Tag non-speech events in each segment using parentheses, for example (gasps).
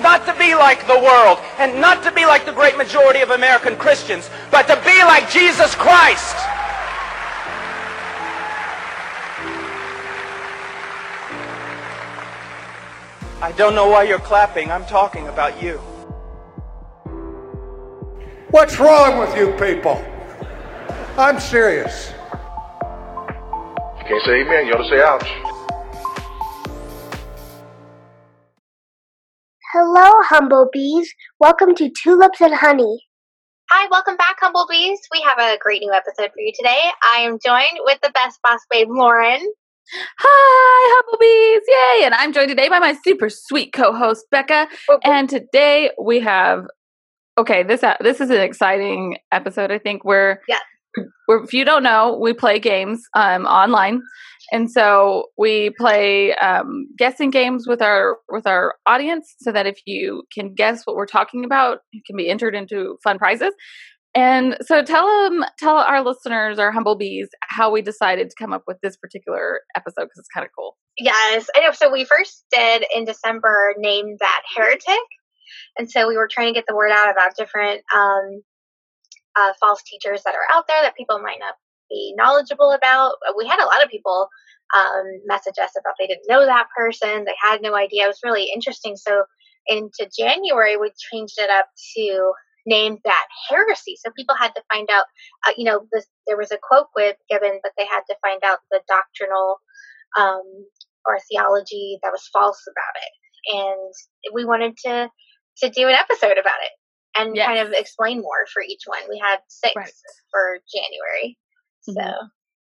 not to be like the world and not to be like the great majority of American Christians, but to be like Jesus Christ. I don't know why you're clapping. I'm talking about you. What's wrong with you people? I'm serious. You can't say amen, you ought to say ouch. Hello, Humblebees. Welcome to Tulips and Honey. Hi, welcome back, Humblebees. We have a great new episode for you today. I am joined with the best boss babe, Lauren. Hi, Humblebees! Yay! And I'm joined today by my super sweet co-host Becca. And today we have okay. This uh, this is an exciting episode. I think where Yeah. We're, if you don't know, we play games um, online, and so we play um, guessing games with our with our audience, so that if you can guess what we're talking about, you can be entered into fun prizes. And so tell them, tell our listeners, our humble bees, how we decided to come up with this particular episode because it's kind of cool. Yes, I know. So we first did in December name that heretic, and so we were trying to get the word out about different um, uh, false teachers that are out there that people might not be knowledgeable about. We had a lot of people um, message us about they didn't know that person, they had no idea. It was really interesting. So into January, we changed it up to name that heresy. So people had to find out, uh, you know, this, there was a quote with given, but they had to find out the doctrinal um, or theology that was false about it. And we wanted to to do an episode about it and Yes. kind of explain more for each one. We had six Right. for January. So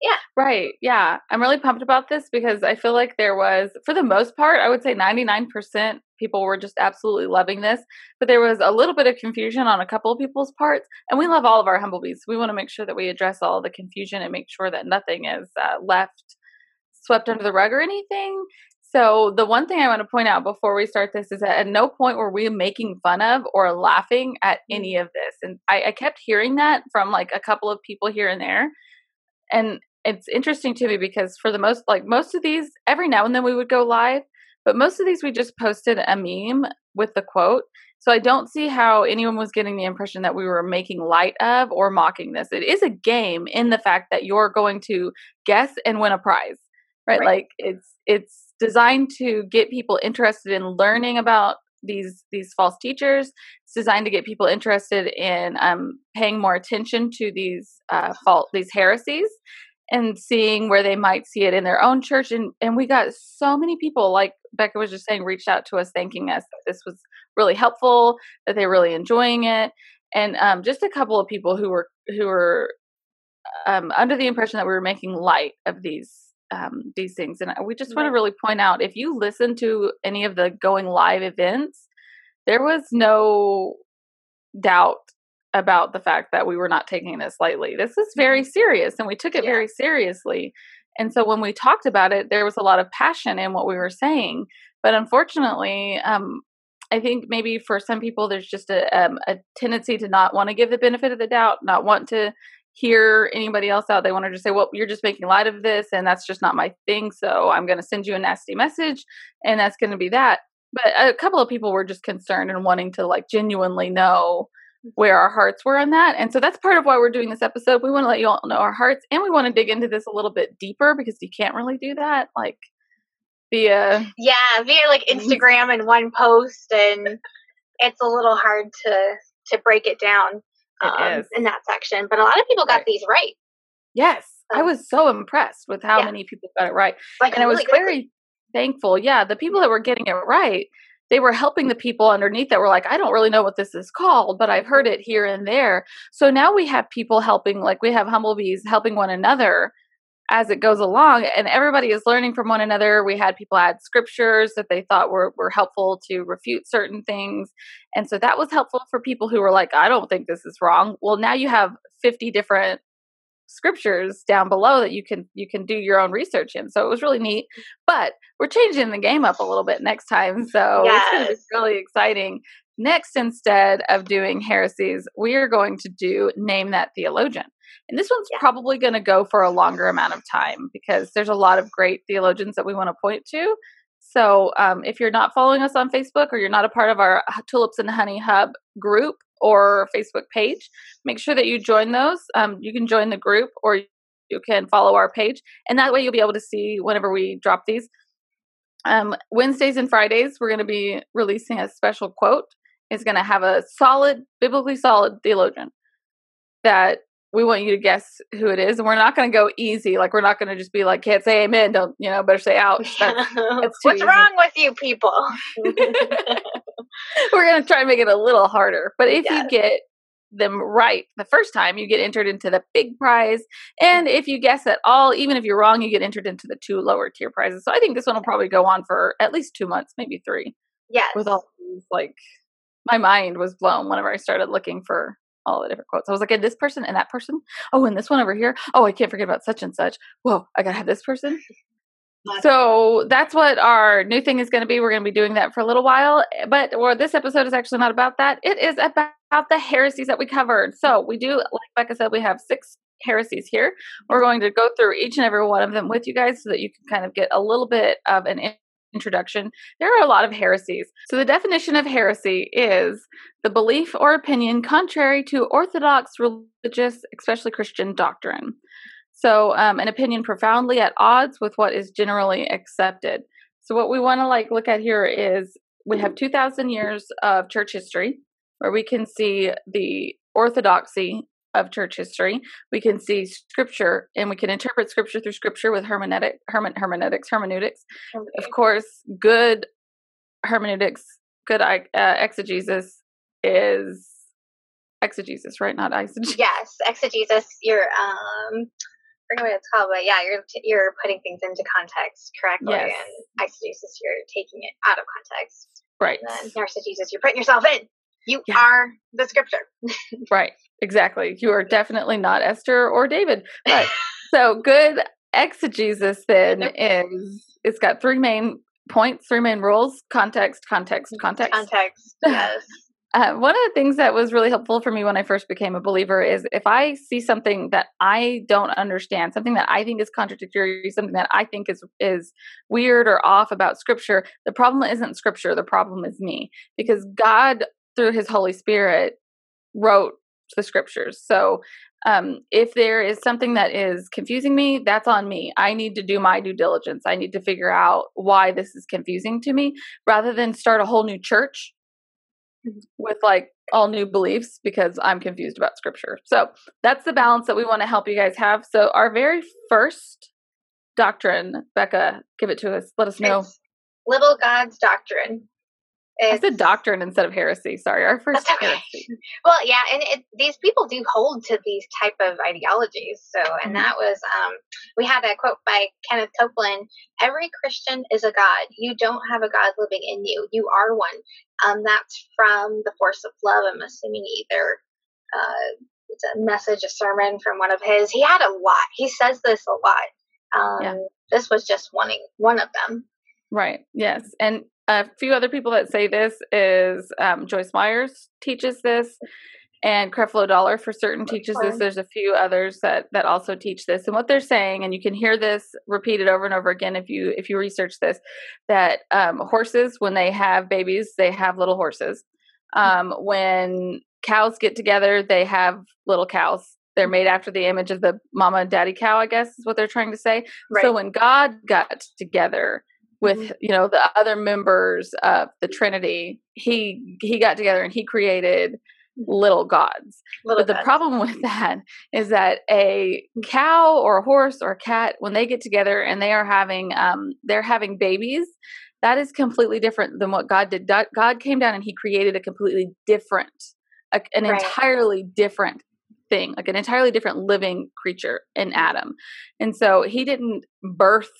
yeah. Right. Yeah. I'm really pumped about this because I feel like there was, for the most part, I would say 99% people were just absolutely loving this. But there was a little bit of confusion on a couple of people's parts. And we love all of our humblebees. We want to make sure that we address all the confusion and make sure that nothing is uh, left swept under the rug or anything. So, the one thing I want to point out before we start this is that at no point were we making fun of or laughing at any of this. And I, I kept hearing that from like a couple of people here and there. And it's interesting to me because for the most like most of these every now and then we would go live but most of these we just posted a meme with the quote. So i don't see how anyone was getting the impression that we were making light of or mocking this. It is a game in the fact that you're going to guess and win a prize right, Right. like it's it's designed to get people interested in learning about these these false teachers. It's designed to get people interested in um, paying more attention to these uh, fault these heresies and seeing where they might see it in their own church. And and we got so many people like becca was just saying reached out to us thanking us that this was really helpful that they're really enjoying it. And um, just a couple of people who were who were um, under the impression that we were making light of these um, these things and we just want to really point out if you listen to any of the going live events there was no doubt about the fact that we were not taking this lightly. This is very serious and we took it Yeah. very seriously. And so when we talked about it, there was a lot of passion in what we were saying. But unfortunately, um, I think maybe for some people, there's just a, um, a tendency to not want to give the benefit of the doubt, not want to hear anybody else out. They want to just say, well, you're just making light of this, and that's just not my thing. So I'm going to send you a nasty message, and that's going to be that. But a couple of people were just concerned and wanting to like genuinely know where our hearts were on that. And so that's part of why we're doing this episode. We want to let you all know our hearts and we want to dig into this a little bit deeper because you can't really do that like via yeah, via like Mhm. Instagram and one post, and it's a little hard to to break it down um, in that section. But a lot of people got Right. these right. Yes. I Um, was so impressed with how yeah. many people got it right. Like and I was quickly. very thankful. Yeah, the people that were getting it right, they were helping the people underneath that were like, I don't really know what this is called, but I've heard it here and there. So now we have people helping, like we have Humblebees helping one another as it goes along, and everybody is learning from one another. We had people add scriptures that they thought were, were helpful to refute certain things. And so that was helpful for people who were like, I don't think this is wrong. Well, now you have 50 different scriptures down below that you can you can do your own research in. So it was really neat. But we're changing the game up a little bit next time. So it's going to be really exciting. Next, instead of doing heresies, we are going to do name that theologian. And this one's Yeah. probably going to go for a longer amount of time because there's a lot of great theologians that we want to point to. So um, if you're not following us on Facebook or you're not a part of our Tulips and Honey Hub group or Facebook page, make sure that you join those. Um, you can join the group or you can follow our page, and that way you'll be able to see whenever we drop these. Um, Wednesdays and Fridays, we're going to be releasing a special quote. It's going to have a solid, biblically solid theologian that we want you to guess who it is. And we're not going to go easy. Like, we're not going to just be like, can't say amen. Don't, you know, better say ouch. That's, (laughs) that's What's easy. wrong with you people? (laughs) we're going to try and make it a little harder. But if Yes. you get them right the first time, you get entered into the big prize. And if you guess at all, even if you're wrong, you get entered into the two lower tier prizes. So I think this one will probably go on for at least two months, maybe three. yes. With all these, like, my mind was blown whenever I started looking for all the different quotes. I was like, and this person and that person. Oh, and this one over here. Oh, I can't forget about such and such. Whoa, I gotta have this person. So that's what our new thing is going to be. We're going to be doing that for a little while, eh, but or this episode is actually not about that. It is about the heresies that we covered. So we do, like Becca said, we have six heresies here. We're going to go through each and every one of them with you guys so that you can kind of get a little bit of an introduction. There are a lot of heresies. So the definition of heresy is the belief or opinion contrary to orthodox religious, especially Christian doctrine. So, um, an opinion profoundly at odds with what is generally accepted. So, what we want to like look at here is we have 2,000 years of church history, where we can see the orthodoxy of church history. We can see scripture, and we can interpret scripture through scripture with hermeneutic, hermen, hermeneutics, hermeneutics. Of course, good hermeneutics, good uh, exegesis is exegesis, right? Not eisegesis. yes, exegesis. You're um, I forget what it's called, but yeah, you're t- you're putting things into context correctly, Yes. and exegesis, you're taking it out of context. Right. And then narcissism, you're putting yourself in. You Yeah. are the scripture. Right. Exactly. You are definitely not Esther or David. But (laughs) so good exegesis then is it's got three main points, three main rules: context, context, context. Context. (laughs) Yes. Uh, one of the things that was really helpful for me when I first became a believer is if I see something that I don't understand, something that I think is contradictory, something that I think is is weird or off about Scripture, the problem isn't Scripture. The problem is me, because God, through His Holy Spirit, wrote the Scriptures. So um, if there is something that is confusing me, that's on me. I need to do my due diligence. I need to figure out why this is confusing to me, rather than start a whole new church with like all new beliefs because I'm confused about scripture. So that's the balance that we want to help you guys have. So our very first doctrine, Becca, give it to us. Let us know. It's little God's doctrine. I It's, said doctrine instead of heresy. Sorry, our first okay. heresy. (laughs) Well, yeah, and it, these people do hold to these type of ideologies. So, and Mhm. that was um, we had a quote by Kenneth Copeland: "Every Christian is a God. You don't have a God living in you. You are one." Um, that's from the Force of Love. I'm assuming either uh, it's a message, a sermon from one of his. He had a lot. He says this a lot. Um, Yeah. This was just one one of them. Right. Yes. And a few other people that say this is um, Joyce Meyers teaches this, and Creflo Dollar for certain teaches this. There's a few others that that also teach this, and what they're saying, and you can hear this repeated over and over again if you if you research this, that um, horses when they have babies, they have little horses. Um, when cows get together, they have little cows. They're made after the image of the mama and daddy cow, I guess is what they're trying to say. So when God got together with mm-hmm. you know the other members of the Trinity, he he got together and he created mm-hmm. little gods. Little But the gods. problem with mm-hmm. that is that a cow or a horse or a cat, when they get together and they are having um they're having babies, that is completely different than what God did. God God came down and He created a completely different, a, an Right. entirely different thing, like an entirely different living creature in Adam. And so He didn't birth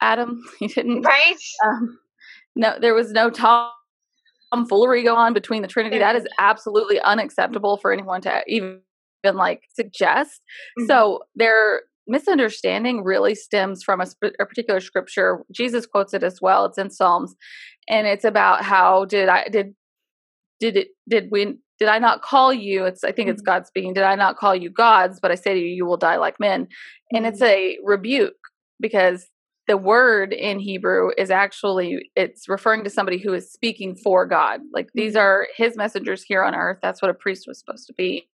Adam. (laughs) He didn't. right? Um, no, there was no tom tomfoolery go on between the Trinity. That is absolutely unacceptable for anyone to even like suggest. Mhm. So their misunderstanding really stems from a, sp- a particular scripture. Jesus quotes it as well. It's in Psalms, and it's about how did I did did it did we did I not call you? It's I think it's God speaking. Did I not call you gods? But I say to you, you will die like men. And it's a rebuke because the word in Hebrew is actually it's referring to somebody who is speaking for God. Like these Mhm. are his messengers here on earth. That's what a priest was supposed to be.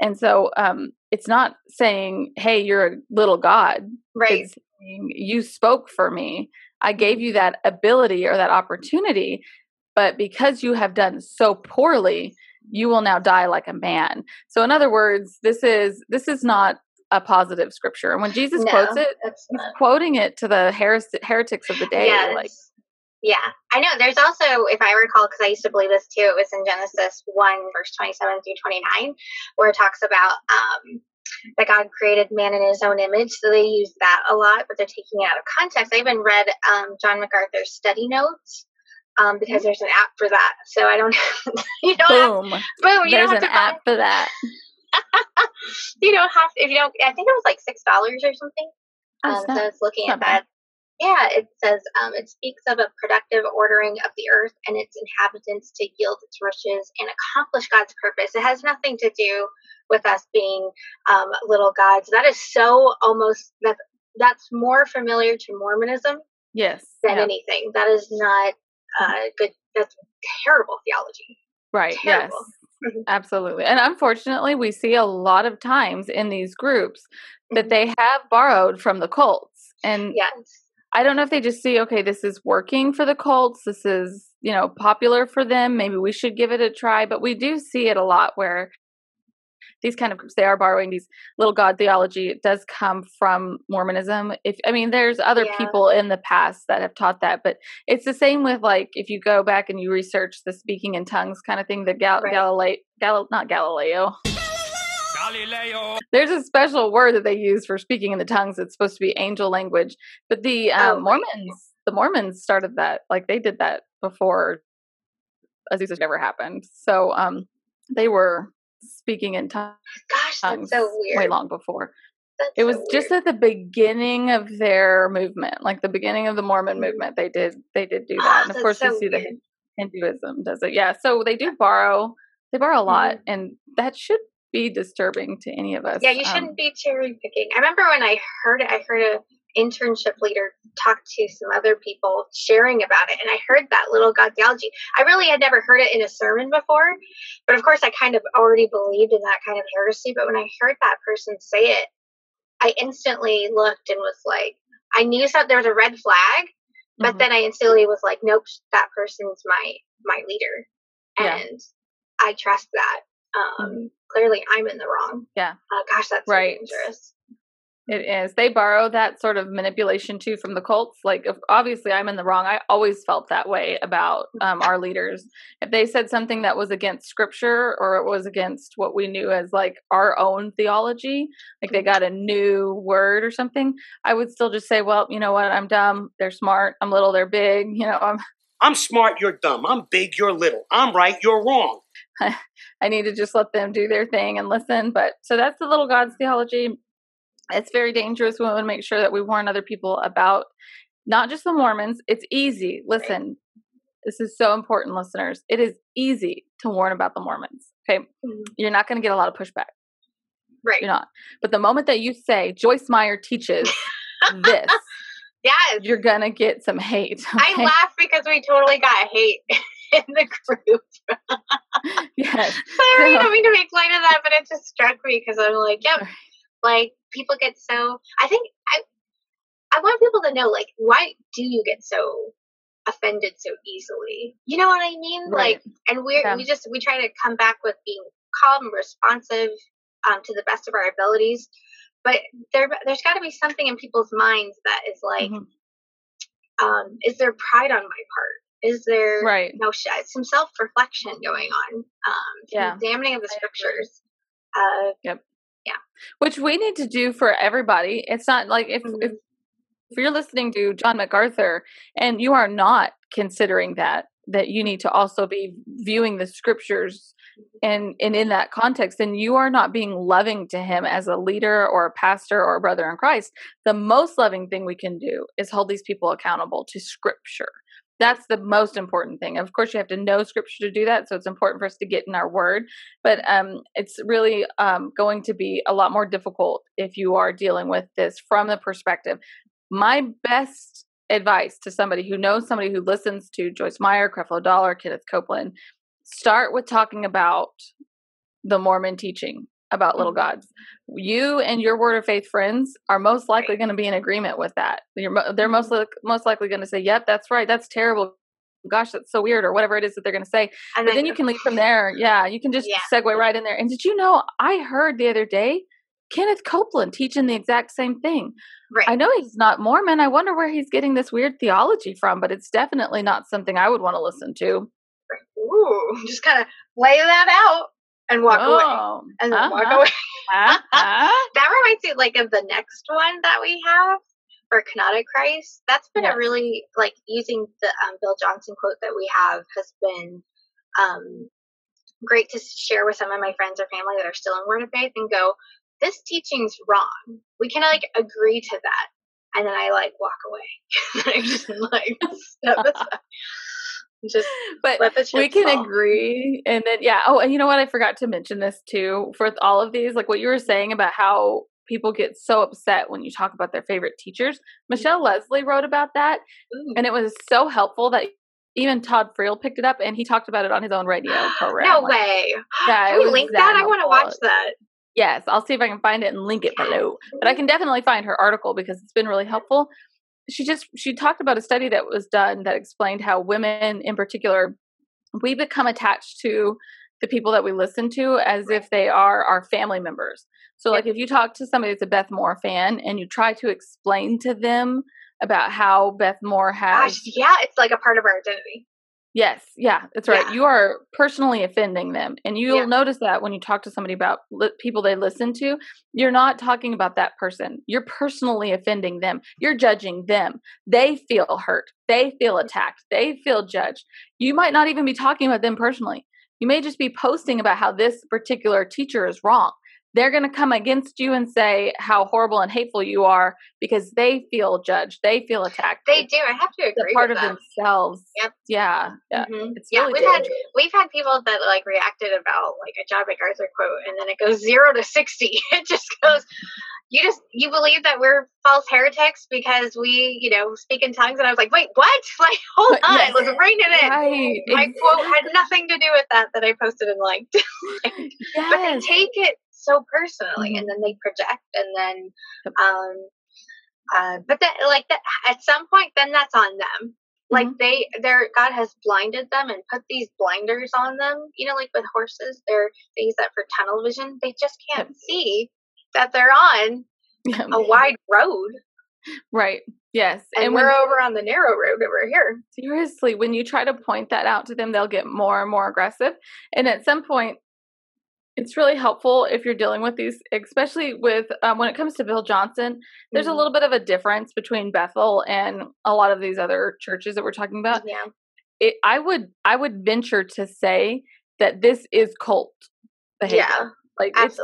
And so um it's not saying, "Hey, you're a little god." Right. It's saying, you spoke for me. I gave you that ability or that opportunity, but because you have done so poorly, you will now die like a man. So in other words, this is this is not a positive scripture. And when Jesus no, quotes it, he's not. quoting it to the heres- heretics of the day. Yes. Like, yeah, I know. There's also, if I recall, because I used to believe this too, it was in Genesis 1, verse 27 through 29, where it talks about um, that God created man in his own image. So they use that a lot, but they're taking it out of context. I even read um, John MacArthur's study notes. Um, because there's an app for that, so I don't. (laughs) you don't have, boom. boom. You There's don't an have to buy app for that. (laughs) you don't have if you don't i think it was like six dollars or something Oh, um, so i was looking at that yeah it says um, it speaks of a productive ordering of the earth and its inhabitants to yield its riches and accomplish god's purpose it has nothing to do with us being um, little gods that is so almost that that's more familiar to mormonism Yes. than yeah. anything that is not uh, good that's terrible theology Right. Terrible. Yes. (laughs) Absolutely. And unfortunately, we see a lot of times in these groups that Mhm. they have borrowed from the cults. And yes I don't know if they just see, okay, this is working for the cults. This is, you know, popular for them. Maybe we should give it a try. But we do see it a lot where these kind of groups, they are borrowing these little God theology. It does come from Mormonism. If I mean, there's other Yeah. people in the past that have taught that, but it's the same with like if you go back and you research the speaking in tongues kind of thing, the Gal- Right. Galileo, Gal- not Galileo. Galileo. There's a special word that they use for speaking in the tongues. It's supposed to be angel language, but the um, Oh, right. Mormons, the Mormons started that. Like they did that before Azusa ever happened. So um, they were speaking in tongues gosh that's so weird way long before. That's It was so just at the beginning of their movement, like the beginning of the Mormon Mhm. movement. They did they did do Oh, that, and of course so we see the weird. Hinduism does it. Yeah, so they do borrow. They borrow a lot, Mm-hmm. and that should be disturbing to any of us. Yeah, you Um, shouldn't be cherry picking. I remember when I heard it, I heard a internship leader talk to some other people sharing about it, and I heard that little God theology. I really had never heard it in a sermon before, but of course I kind of already believed in that kind of heresy. But when I heard that person say it, I instantly looked and was like, I knew that there was a red flag, but mhm. then I instantly was like, nope, that person's my my leader, Yeah. and I trust that. Um, Clearly, I'm in the wrong. Yeah. Uh, gosh, that's so Right. dangerous. It is. They borrow that sort of manipulation too from the cults. Like, if, obviously, I'm in the wrong. I always felt that way about um, our leaders. If they said something that was against scripture or it was against what we knew as like our own theology, like they got a new word or something, I would still just say, well, you know what? I'm dumb. They're smart. I'm little. They're big. (laughs) You know, I'm, I'm smart, you're dumb. I'm big, you're little. I'm right, you're wrong. (laughs) I need to just let them do their thing and listen. But so that's the little God's theology. It's very dangerous. We want to make sure that we warn other people about not just the Mormons. It's easy. Listen, this is so important, listeners. It is easy to warn about the Mormons. Okay. Mhm. You're not going to get a lot of pushback. Right. You're not. But the moment that you say Joyce Meyer teaches this, (laughs) Yes. you're going to get some hate. (laughs) I okay? laugh because we totally got hate (laughs) in the group. Yes. Sorry, I So- don't mean to make light of that, but it just struck me because I'm like, yep. Like people get so. I think I. I want people to know, like, why do you get so offended so easily? You know what I mean? Right. Like, and we Yeah. we just we try to come back with being calm, responsive, um, to the best of our abilities. But there, there's got to be something in people's minds that is like, Mhm. um, is there pride on my part? Is there Right. no sh- some self reflection going on? Um, Yeah. examining of the scriptures. Uh, which we need to do for everybody. It's not like if Mhm. if if you're listening to John MacArthur and you are not considering that that you need to also be viewing the scriptures and and in that context then you are not being loving to him as a leader or a pastor or a brother in Christ the most loving thing we can do is hold these people accountable to scripture that's the most important thing. Of course you have to know scripture to do that so it's important for us to get in our word but um, it's really um, going to be a lot more difficult if you are dealing with this from the perspective. My best advice to somebody who knows somebody who listens to Joyce Meyer, Creflo Dollar, Kenneth Copeland, start with talking about the Mormon teaching about little Mm-hmm. gods. You and your word of faith friends are most likely going to be in agreement with that. You're, they're most Mm-hmm. li- most likely going to say, "Yep, that's right. That's terrible. Gosh, that's so weird," or whatever it is that they're going to say. And But then you can leave from there. Yeah, you can just Yeah. segue right in there. And did you know I heard the other day Kenneth Copeland teaching the exact same thing. right. I know he's not Mormon. I wonder where he's getting this weird theology from, but it's definitely not something I would want to listen to. Ooh, (laughs) just kind of lay that out and walk away. Oh, And then walk uh-huh, away. uh-huh. (laughs) that reminds me like of the next one that we have for Kenotic Christ. That's been Yes. a really like using the um, Bill Johnson quote that we have has been um, great to share with some of my friends or family that are still in Word of Faith and go, this teaching's wrong. We can like agree to that. And then I like walk away. (laughs) I just like step (laughs) aside. Just But let the chips we can fall. agree and then yeah oh and you know what i forgot to mention this too for all of these like what you were saying about how people get so upset when you talk about their favorite teachers mm. michelle lesley wrote about that Ooh. and it was so helpful that even todd friel picked it up and he talked about it on his own radio (gasps) program No Like, way. yeah, Can we link that that? I want to watch that. yes i'll see if i can find it and link it below but i can definitely find her article because it's been really helpful she just she talked about a study that was done that explained how women in particular we become attached to the people that we listen to as if they are our family members so like if you talk to somebody that's a beth moore fan and you try to explain to them about how beth moore has Gosh, yeah, it's like a part of our identity. Yes, yeah, that's right. Yeah. You are personally offending them, and you'll Yeah. notice that when you talk to somebody about li- people they listen to, you're not talking about that person. You're personally offending them. You're judging them. They feel hurt. They feel attacked. They feel judged. You might not even be talking about them personally. You may just be posting about how this particular teacher is wrong. They're going to come against you and say how horrible and hateful you are because they feel judged. They feel attacked. They do. I have to agree part with of them. themselves. Yep. Yeah. Yeah. Mhm. It's yeah, really we've had we've had people that like reacted about like a John MacArthur quote, and then it goes zero to sixty. (laughs) It just goes. You just you believe that we're false heretics because we you know speak in tongues, and I was like, wait, what? (laughs) Like, hold on, yes. let's rein it in. Right. My quote had nothing to do with that that I posted and liked. (laughs) Yes, but they take it so personally Mhm. and then they project and then Yep. um uh but that like that at some point then that's on them like Mm-hmm. they their god has blinded them and put these blinders on them you know like with horses they're they use that for tunnel vision they just can't see that they're on Yeah. a wide road Right. Yes. and, And, we're over on the narrow road over here seriously, when you try to point that out to them, they'll get more and more aggressive. And at some point, it's really helpful if you're dealing with these, especially with um, when it comes to Bill Johnson. There's a Mhm. little bit of a difference between Bethel and a lot of these other churches that we're talking about. yeah It, I would, I would venture to say that this is cult behavior. yeah Like it's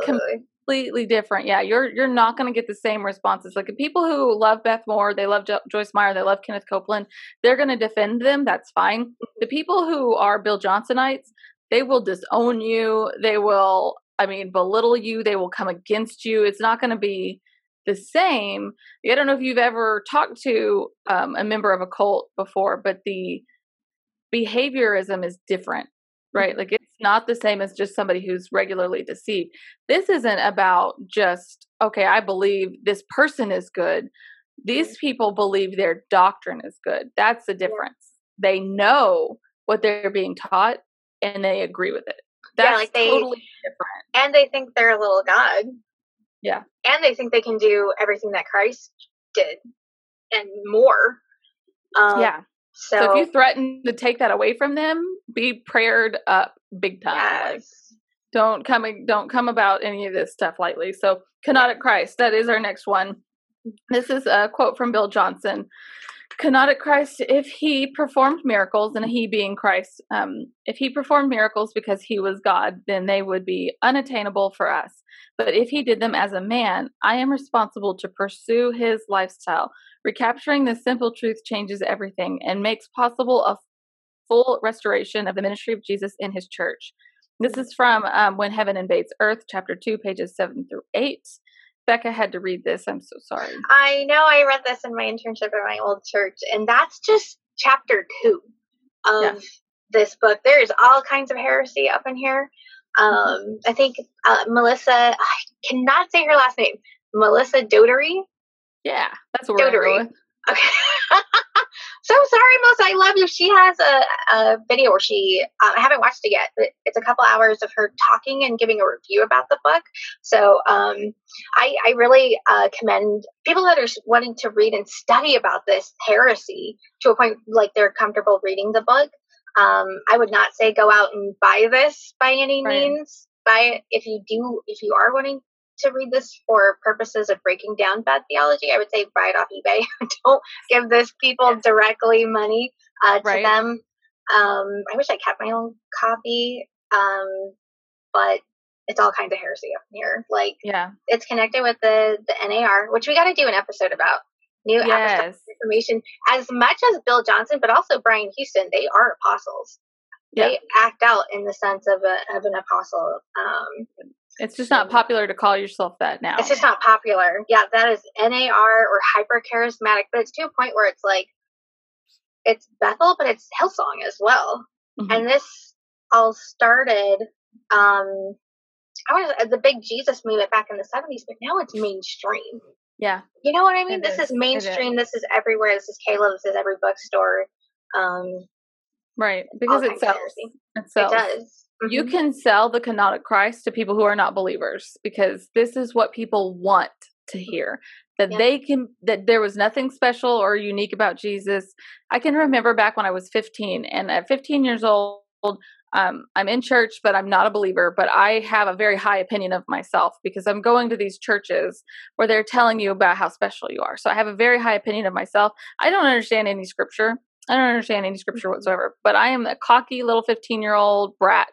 completely different. Yeah, you're you're not going to get the same responses. Like the people who love Beth Moore, they love jo- Joyce Meyer, they love Kenneth Copeland. They're going to defend them. That's fine. The people who are Bill Johnsonites, they will disown you. They will, I mean, belittle you. They will come against you. It's not going to be the same. I don't know if you've ever talked to um, a member of a cult before, but the behaviorism is different right like it's not the same as just somebody who's regularly deceived this isn't about just okay i believe this person is good these people believe their doctrine is good that's the difference they know what they're being taught and they agree with it Yeah, like they- totally different and they think they're a little god Yeah. and they think they can do everything that christ did and more um, yeah so, so, if you threaten to take that away from them be prayed up big time like don't come don't come about any of this stuff lightly. So Kenotic Christ, that is our next one. This is a quote from Bill Johnson. Kenotic Christ, if he performed miracles, and he being Christ, um, if he performed miracles because he was God, then they would be unattainable for us. But if he did them as a man, I am responsible to pursue his lifestyle. Recapturing this simple truth changes everything and makes possible a full restoration of the ministry of Jesus in his church. This is from um, When Heaven Invades Earth, chapter 2, pages 7 through 8. Becca had to read this. I'm so sorry. I know I read this in my internship at my old church, and that's just chapter two of Yeah. this book. There's all kinds of heresy up in here. Um, I think uh, Melissa, I cannot say her last name, Melissa Dougherty. Yeah, that's what Dougherty. with. Okay. (laughs) so sorry, Melissa. I love you. She has a, a video where she, um, I haven't watched it yet, but it's a couple hours of her talking and giving a review about the book. So um, I, I really uh, commend people that are wanting to read and study about this heresy to a point like they're comfortable reading the book. Um, I would not say go out and buy this by any Right. means. Buy it if you do, if you are wanting to read this for purposes of breaking down bad theology, I would say buy it off eBay. (laughs) Don't give this people directly money uh, to Right. them. Um, I wish I kept my own copy, um, but it's all kinds of heresy up here. Like Yeah. it's connected with the the NAR, which we got to do an episode about. New Yes. information, as much as Bill Johnson, but also Brian Houston, they are apostles. Yeah. They act out in the sense of a of an apostle. Um, It's just not popular to call yourself that now. it's just not popular. Yeah, that is NAR or hyper charismatic, but it's to a point where it's like it's Bethel, but it's Hillsong as well. Mhm. And this all started um I was the big Jesus movement back in the seventies, but now it's mainstream. yeah. You know what I mean? It this is. is It is. mainstream. This is everywhere. This is Caleb. This is every bookstore. Um, Right. Because it sells. It sells. It does. You Mhm. can sell the kenotic Christ to people who are not believers because this is what people want to hear. That Yeah. they can, that there was nothing special or unique about Jesus. I can remember back when I was 15, and at 15 years old, um, I'm in church, but I'm not a believer. But I have a very high opinion of myself because I'm going to these churches where they're telling you about how special you are. So I have a very high opinion of myself. I don't understand any scripture. I don't understand any scripture whatsoever. But I am a cocky little 15 year old brat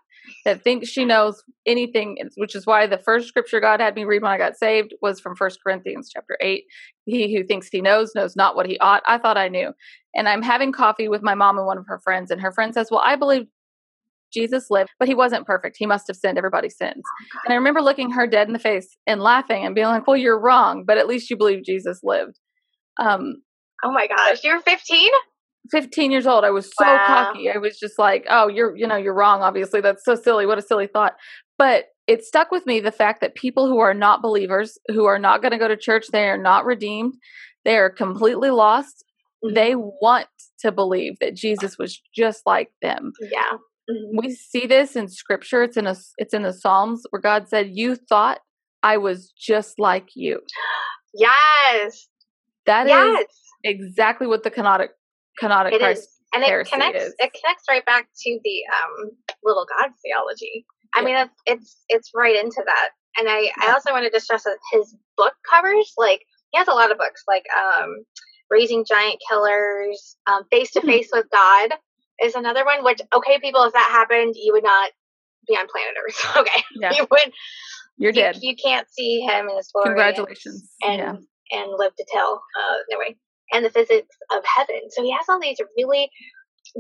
that thinks she knows anything, which is why the first scripture God had me read when I got saved was from First Corinthians chapter 8. He who thinks he knows knows not what he ought. I thought I knew. And I'm having coffee with my mom and one of her friends, and her friend says, Well, I believe Jesus lived, but he wasn't perfect. He must have sinned. Everybody sins. And I remember looking her dead in the face and laughing and being like, Well, you're wrong, but at least you believe Jesus lived. Um, Oh my gosh, you're 15? 15 years old i was so Wow. cocky i was just like oh you're you know you're wrong obviously that's so silly what a silly thought but it stuck with me the fact that people who are not believers who are not going to go to church they are not redeemed they are completely lost they want to believe that jesus was just like them Yeah. Mhm. we see this in scripture it's in a it's in the psalms where god said you thought i was just like you (gasps) Yes. That is yes. exactly what the kenotic kenotic It christ is. And it connects is. it connects right back to the um little God theology. I mean it's it's it's right into that. And I, I also wanted to stress that his book covers, like he has a lot of books, like um Raising Giant Killers, um Face to Hmm. Face with God is another one, which okay people, if that happened, you would not be on planet Earth. (laughs) Okay. Yeah. You would you're you, dead you can't see him in his glory. and- congratulations and yeah and live to tell. Uh, anyway, and the physics of heaven. So he has all these really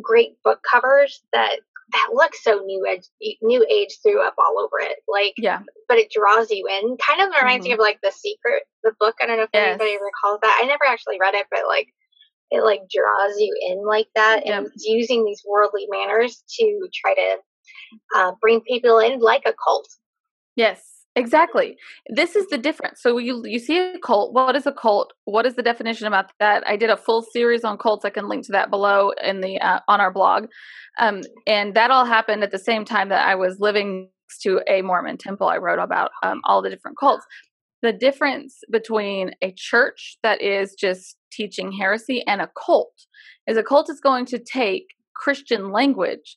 great book covers that that look so new age, new age threw up all over it. Like, yeah but it draws you in. Kind of reminds me of like The Secret, the book. I don't know if Yes. anybody recalls that. I never actually read it, but like it like draws you in like that, Yep. and it's using these worldly manners to try to uh, bring people in like a cult. Yes, exactly. This is the difference. So you you see a cult. What is a cult? What is the definition about that? I did a full series on cults. I can link to that below in the uh, on our blog. Um, and that all happened at the same time that I was living next to a Mormon temple. I wrote about um, all the different cults. The difference between a church that is just teaching heresy and a cult is a cult is going to take Christian language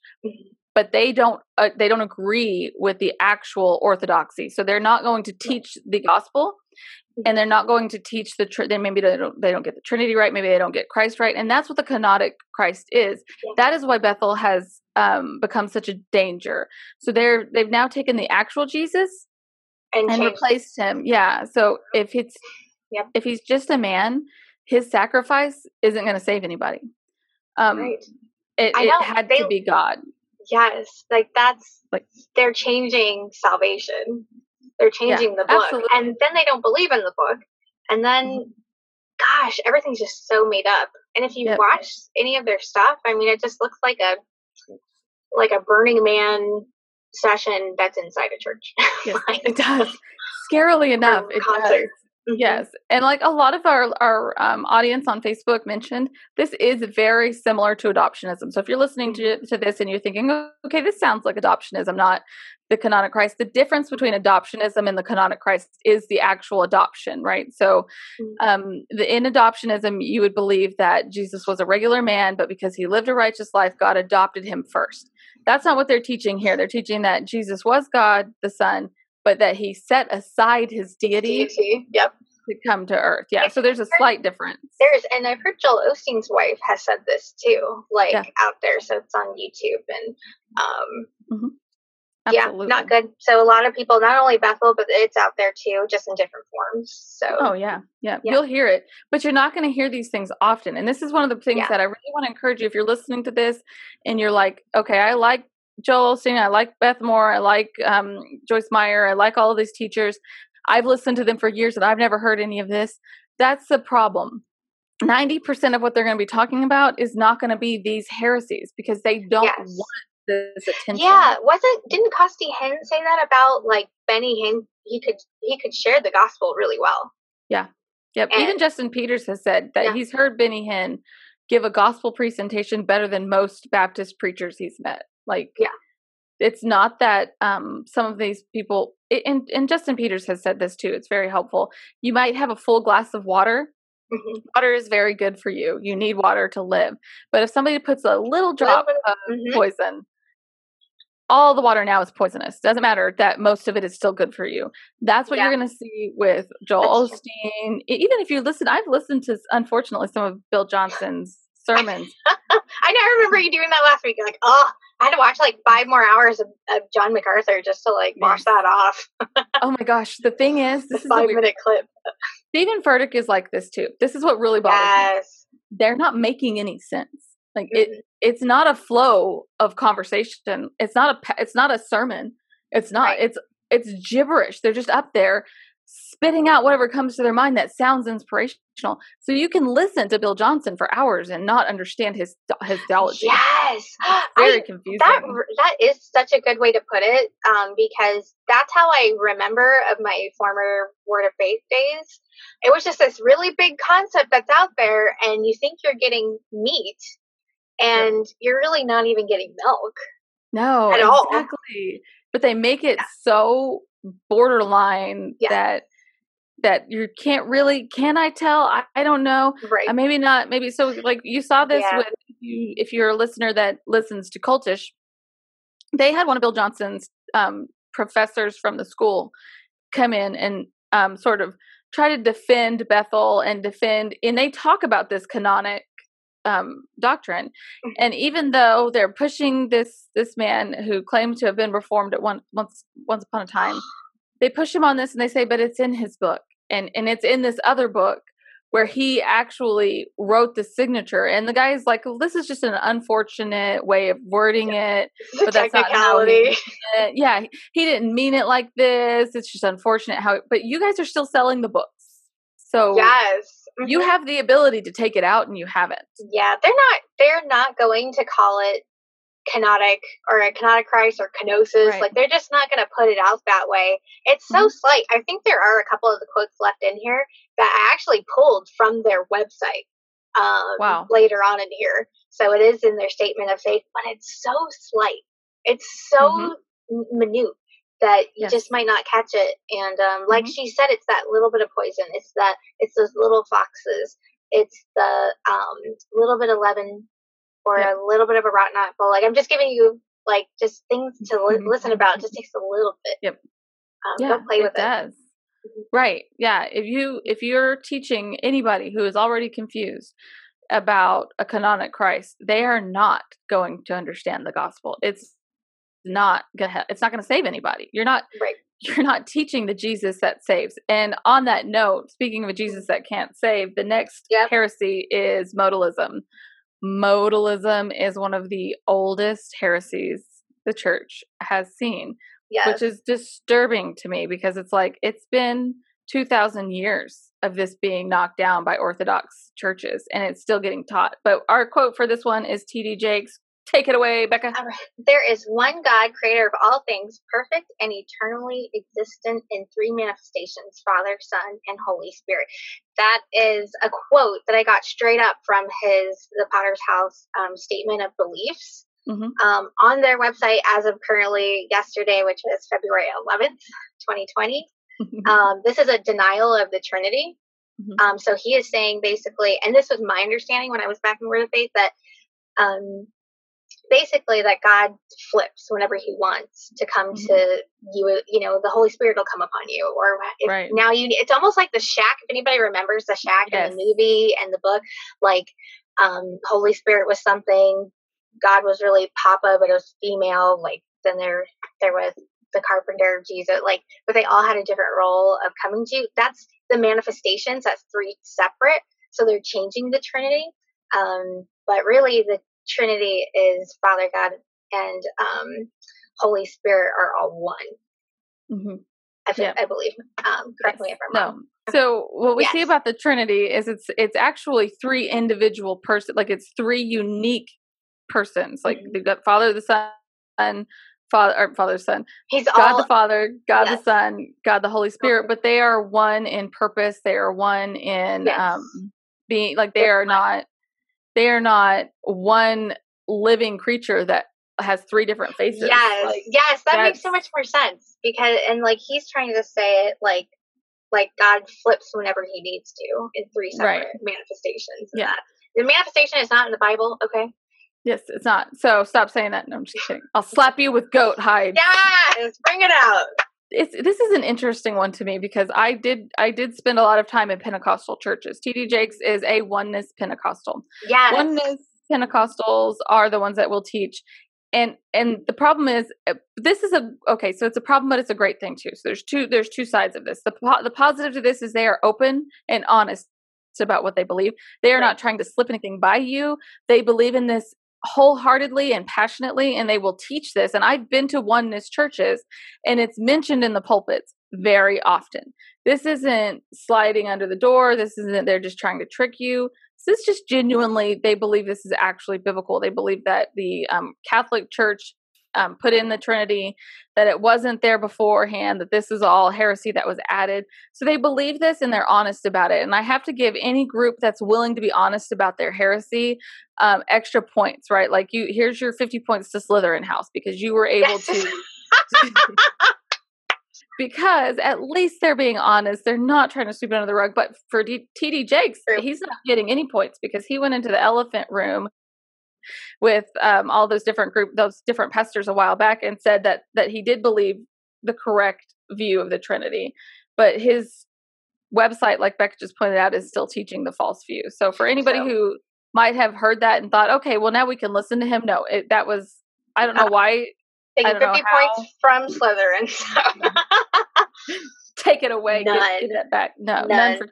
but they don't uh, they don't agree with the actual orthodoxy. So they're not going to teach the gospel and they're not going to teach the tr- they maybe they don't they don't get the trinity right maybe they don't get christ right and that's what the kenotic christ is. That is why bethel has um, become such a danger. So they're they've now taken the actual jesus And, and replaced him. Yeah so if it's Yep. if he's just a man his sacrifice isn't going to save anybody. Um right. it, it had they- to be god Yes, like that's Like- they're changing salvation. They're changing the book, absolutely. and then they don't believe in the book, and then, Mhm. gosh, everything's just so made up. And if you Yep. watch any of their stuff, I mean, it just looks like a like a Burning Man session that's inside a church. (laughs) Yes, Like, it does. Scarily (laughs) enough, it concert. does. Mhm. Yes, and like a lot of our our um, audience on Facebook mentioned, this is very similar to adoptionism. So if you're listening to to this and you're thinking, "Oh, okay, this sounds like adoptionism, not the kenotic Christ. The difference between adoptionism and the kenotic Christ is the actual adoption, right? So, Mhm. um, the, in adoptionism, you would believe that Jesus was a regular man, but because he lived a righteous life, God adopted him first. That's not what they're teaching here. They're teaching that Jesus was God, the Son, but that he set aside his deity Deity. Yep. to come to earth. Yeah, so there's a slight difference. There's, and I've heard Joel Osteen's wife has said this too, like Yeah. out there. So it's on YouTube and, um, Absolutely. yeah, not good. So a lot of people, not only Bethel, but it's out there too, just in different forms. So Oh yeah, yeah, Yeah. You'll hear it, but you're not going to hear these things often. And this is one of the things Yeah. that I really want to encourage you. If you're listening to this and you're like, okay, I like Joel Osteen, I like Beth Moore, I like um, Joyce Meyer, I like all of these teachers. I've listened to them for years, and I've never heard any of this. That's the problem. Ninety percent of what they're going to be talking about is not going to be these heresies because they don't Yes. want this attention. yeah, wasn't didn't Costi Hinn say that about like Benny Hinn? He could he could share the gospel really well. Yeah. Yep. And- Even Justin Peters has said that Yeah. he's heard Benny Hinn give a gospel presentation better than most Baptist preachers he's met. Like, Yeah. it's not that um, some of these people, and, and Justin Peters has said this too. It's very helpful. You might have a full glass of water. Mhm. Water is very good for you. You need water to live. But if somebody puts a little drop of Mhm. poison, all the water now is poisonous. Doesn't matter that most of it is still good for you. That's what Yeah. you're going to see with Joel That's Osteen. Even if you listen, I've listened to unfortunately some of Bill Johnson's sermons. (laughs) I know. I remember you doing that last week. You're like, oh, I had to watch like five more hours of, of John MacArthur just to like wash that off. (laughs) oh my gosh! The thing is, The this is five weird- minute clip. Steven Furtick is like this too. This is what really bothers me. They're not making any sense. Like it, it's not a flow of conversation. It's not a. It's not a sermon. It's not. Right. It's it's gibberish. They're just up there spitting out whatever comes to their mind that sounds inspirational. So you can listen to Bill Johnson for hours and not understand his his theology. Yes. (gasps) Very I, confusing. that that is such a good way to put it um, because that's how I remember of my former Word of Faith days. It was just this really big concept that's out there, and you think you're getting meat, and you're really not even getting milk. No, at all. exactly. But they make it so borderline Yeah. that that you can't really. Can I tell? I, I don't know. Right. Uh, maybe not. Maybe so. Like you saw this Yeah. with if you, if you're a listener that listens to Cultish, they had one of Bill Johnson's um, professors from the school come in and um, sort of try to defend Bethel and defend, and they talk about this kenotic um, doctrine. Mhm. And even though they're pushing this this man who claimed to have been reformed at one once once upon a time, they push him on this and they say, but it's in his book, and and it's in this other book where he actually wrote the signature. And the guy's like, well, this is just an unfortunate way of wording it. It's but that's not how he. Uh, yeah, he, he didn't mean it like this. It's just unfortunate how. But you guys are still selling the books, so Yes. You Mhm. have the ability to take it out, and you haven't. Yeah, they're not. They're not going to call it kenotic or a kenotic Christ or kenosis. Right. Like they're just not going to put it out that way. It's so Mhm. slight. I think there are a couple of the quotes left in here that I actually pulled from their website. Um, Wow. Later on in here, so it is in their statement of faith, but it's so slight. It's so Mhm. minute that you Yes. just might not catch it. And um, like Mhm. she said, it's that little bit of poison. It's that. It's those little foxes it's the um little bit of leaven or a little bit of a rotten apple. Like I'm just giving you like just things to li- listen about. It just takes a little bit. Yep. Um, yeah, go play it with it. does. Mhm. Right. Yeah. If you if you're teaching anybody who is already confused about a kenotic Christ, they are not going to understand the gospel. It's not gonna. It's not going to save anybody. You're not. Right. (laughs) You're not teaching the Jesus that saves. And on that note, speaking of a Jesus that can't save, the next Yep. heresy is modalism. Modalism is one of the oldest heresies the church has seen. Yes. which is disturbing to me because it's like it's been 2000 years of this being knocked down by orthodox churches and it's still getting taught but our quote for this one is td jakes take it away becca right. There is one God, creator of all things, perfect and eternally existent in three manifestations Father, Son, and Holy Spirit. That is a quote that I got straight up from his, the Potter's House um, statement of beliefs. Mhm. Um, on their website, as of currently yesterday, which was February 11th, 2020, (laughs) um, this is a denial of the Trinity. Mhm. Um, so he is saying basically, and this was my understanding when I was back in Word of Faith, that um, basically that God flips whenever He wants to come Mhm. to you. You know, the Holy Spirit will come upon you, or if Right. now you. It's almost like the Shack. If anybody remembers the Shack in Yes. the movie and the book, like um, Holy Spirit was something. God was really Papa, but it was female. Like then there, there was the carpenter, Jesus. Like, but they all had a different role of coming to you. That's the manifestations. That's three separate. So they're changing the Trinity. Um, but really, the Trinity is Father God and um, Holy Spirit are all one. Mhm. I, Yeah. I believe. Um, correct me if I'm no wrong. so what we see about the trinity is it's it's actually three individual person like it's three unique persons like Mhm. they've got father the son father or father son He's God all the Father, God Yes. the Son, God the Holy Spirit, but they are one in purpose. They are one in Yes. um being like they They're are not they are not one living creature that has three different faces. Yes, Like, yes, that makes so much more sense because and like he's trying to say it like like God flips whenever he needs to in three separate Right. manifestations. Yeah. that. The manifestation is not in the Bible, okay? yes, it's not. So stop saying that. No, I'm just kidding. I'll slap you with goat hide. Yes, bring it out. It's this is an interesting one to me because I did I did spend a lot of time in Pentecostal churches. TD Jakes is a oneness Pentecostal. Yeah, oneness pentecostals are the ones that will teach. And and the problem is uh, this is a okay so it's a problem but it's a great thing too. So there's two there's two sides of this. The po- the positive to this is they are open and honest about what they believe. They are not trying to slip anything by you. They believe in this wholeheartedly and passionately and they will teach this and i've been to oneness churches and it's mentioned in the pulpits very often. This isn't sliding under the door this isn't they're just trying to trick you. This is just genuinely they believe this is actually biblical. They believe that the um, catholic church um, put in the trinity that it wasn't there beforehand that this is all heresy that was added so they believe this and they're honest about it and i have to give any group that's willing to be honest about their heresy um, extra points right like you here's your 50 points to slytherin house because you were able to (laughs) (laughs) because at least they're being honest. They're not trying to sweep it under the rug. But for D- TD Jakes, he's not getting any points because he went into the elephant room with um, all those different group, those different pastors a while back, and said that that he did believe the correct view of the Trinity, but his website, like Becca just pointed out, is still teaching the false view. So for anybody So- who might have heard that and thought, okay, well now we can listen to him. No, it, that was I don't know Uh, why Taking I don't know 50 how- points from Slytherin. So. take it away, None. give that back. No, none. None. for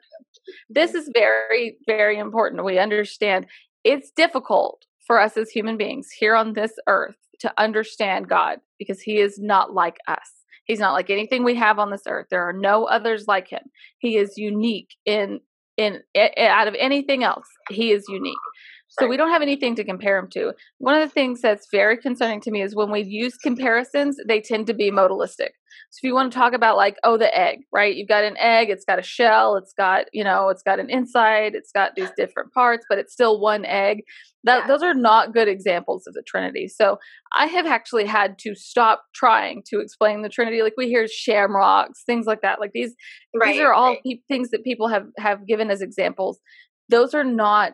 this is very, very important. We understand it's difficult for us as human beings here on this earth to understand God because He is not like us. He's not like anything we have on this earth. There are no others like Him. He is unique in in, i out of anything else. He is unique. So we don't have anything to compare him to. One of the things that's very concerning to me is when we use comparisons, they tend to be modalistic. So if you want to talk about like, oh, the egg, right? You've got an egg, it's got a shell, it's got, you know, it's got an inside, it's got these different parts, but it's still one egg. That Yeah. those are not good examples of the Trinity. So I have actually had to stop trying to explain the Trinity. Like we hear shamrocks, things like that. Like these right, these are all right. things that people have have given as examples. Those are not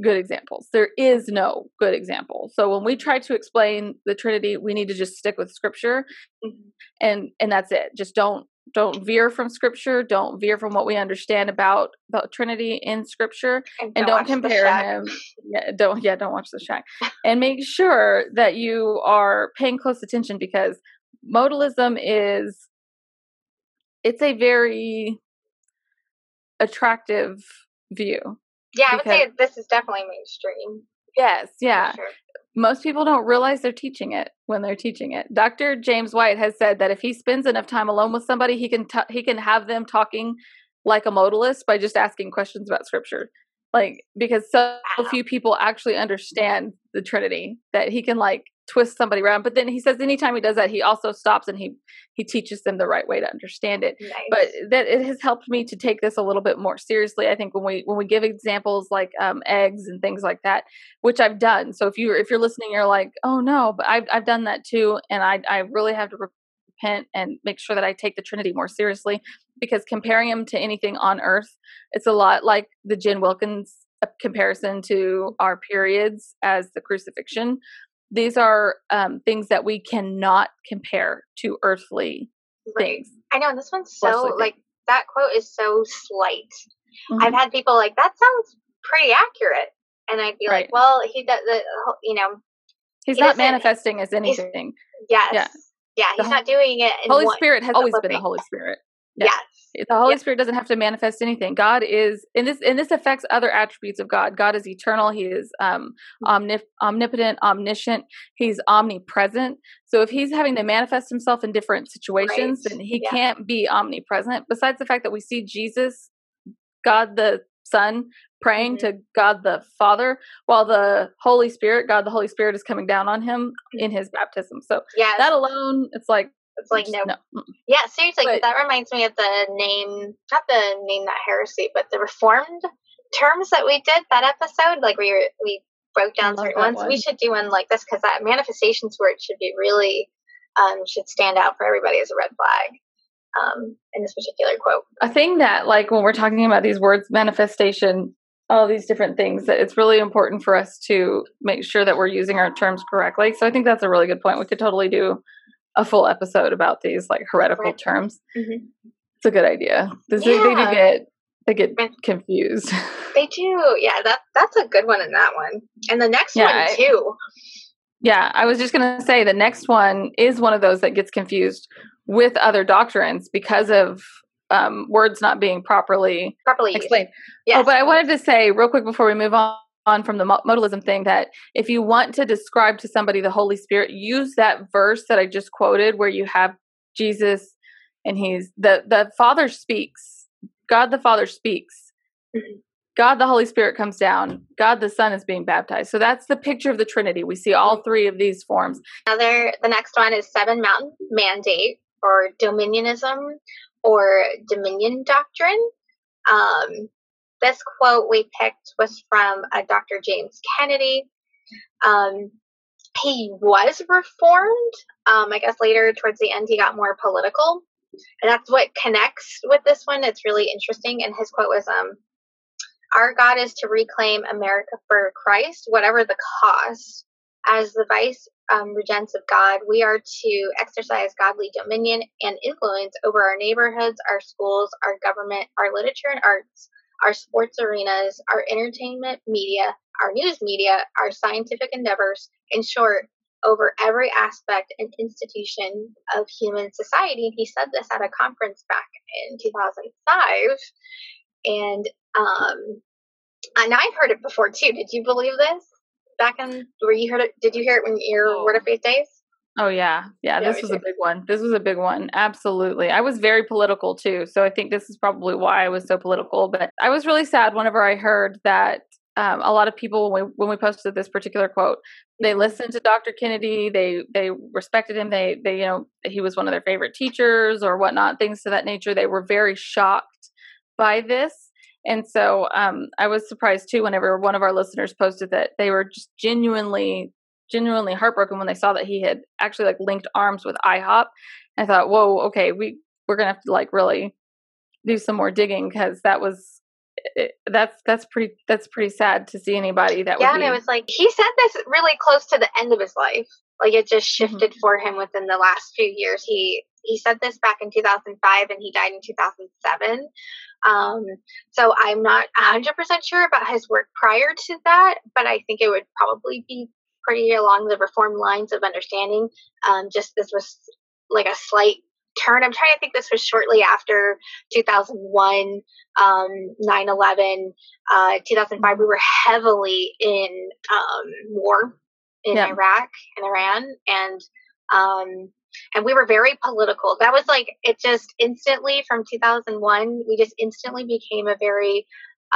good examples. There is no good example. So when we try to explain the Trinity, we need to just stick with Scripture, Mhm. and and that's it. Just don't don't veer from Scripture. Don't veer from what we understand about the Trinity in Scripture, and don't The compare him. (laughs) Yeah, don't yeah, don't watch the Shack, and make sure that you are paying close attention because modalism is it's a very attractive view. Yeah, I would say this is definitely mainstream. Yes, yeah. sure. most people don't realize they're teaching it when they're teaching it. Dr. James White has said that if he spends enough time alone with somebody, he can t- he can have them talking like a modalist by just asking questions about scripture. Like because so few people actually understand the Trinity that he can like twist somebody around. But then he says anytime he does that, he also stops and he he teaches them the right way to understand it. Nice. But that it has helped me to take this a little bit more seriously. I think when we when we give examples like um, eggs and things like that, which I've done. So if you if you're listening, you're like, oh no, but I've I've done that too, and I I really have to repent and make sure that I take the Trinity more seriously because comparing them to anything on earth, it's a lot like the Jen Wilkins uh, comparison to our periods as the crucifixion these are um, things that we cannot compare to earthly Right. things. I know and this one's so things. like that quote is so slight. Mhm. I've had people like that sounds pretty accurate, and I'd be Right. like, well, he does the you know He's he not manifesting as anything. yes Yeah. yeah, The he's not doing it. In Holy one, Spirit has always been the. Holy Spirit. yeah. Yes. The Holy Yeah. Spirit doesn't have to manifest anything. God is, and this and this affects other attributes of God. God is eternal. He is um, omnip- omnipotent, omniscient. He's omnipresent. So if He's having to manifest Himself in different situations, Right. then He Yeah. can't be omnipresent. Besides the fact that we see Jesus, God the Son, praying Mm-hmm. to God the Father, while the Holy Spirit, God the Holy Spirit, is coming down on Him in His baptism. So Yes. that alone, it's like it's like just no. mm. Yeah, seriously. But- that reminds me of the name, not the name that heresy, but the reformed terms that we did that episode. Like we were, we broke down certain that ones. We should do one like this because that manifestations word should be really um, should stand out for everybody as a red flag um, in this particular quote. a thing that like when we're talking about these words manifestation all these different things that it's really important for us to make sure that we're using our terms correctly so i think that's a really good point we could totally do a full episode about these like heretical Right. terms Mhm. it's a good idea This- they, they do get they get confused (laughs) They do, yeah. That that's a good one in that one, and the next Yeah, one I- too. yeah i was just going to say the next one is one of those that gets confused with other doctrines because of um, words not being properly Properly explained Yes. Oh, but I wanted to say real quick before we move on, on from the modalism thing that if you want to describe to somebody the Holy Spirit, use that verse that I just quoted where you have Jesus and he's the the Father speaks. God the Father speaks. Mhm. God the Holy Spirit comes down. God the Son is being baptized. So that's the picture of the Trinity. We see all three of these forms. Another, the next one is Seven Mountain Mandate or Dominionism or Dominion Doctrine. Um, this quote we picked was from uh, Dr. James Kennedy. Um, he was reformed. Um, I guess later, towards the end, he got more political. And that's what connects with this one. It's really interesting. And his quote was, um, Our God is to reclaim America for Christ, whatever the cost. As the vice um, regents of God, we are to exercise godly dominion and influence over our neighborhoods, our schools, our government, our literature and arts, our sports arenas, our entertainment media, our news media, our scientific endeavors, in short, over every aspect and institution of human society. And he said this at a conference back in 2005. And um, and I've heard it before too. Did you believe this back in? Were you heard it? Did you hear it when your Oh. Word of Faith days? Oh yeah. Yeah, Yeah, this was a big one. This was a big one. Absolutely. I was very political too. So I think this is probably why I was so political, but I was really sad whenever I heard that um, a lot of people when we when we posted this particular quote, they listened to Dr. Kennedy, they they respected him, they they you know, he was one of their favorite teachers or whatnot, things to that nature. They were very shocked by this. And so um, I was surprised too whenever one of our listeners posted that they were just genuinely genuinely heartbroken when they saw that he had actually like linked arms with IHOP. I thought, whoa, okay, we we're gonna have to like really do some more digging because that was it, that's that's pretty that's pretty sad to see anybody that yeah, would and be, it was like he said this really close to the end of his life. Like it just Mm-hmm. shifted for him within the last few years. He he said this back in 2005, and he died in 2007. Um, so I'm not 100% sure about his work prior to that, but I think it would probably be pretty along the reform lines of understanding. Um, just this was like a slight turn. I'm trying to think this was shortly after 2001, um, 9 11, uh, 2005. We were heavily in um, war in Yeah. Iraq and Iran, and um, and we were very political. That was like it just instantly from 2001. We just instantly became a very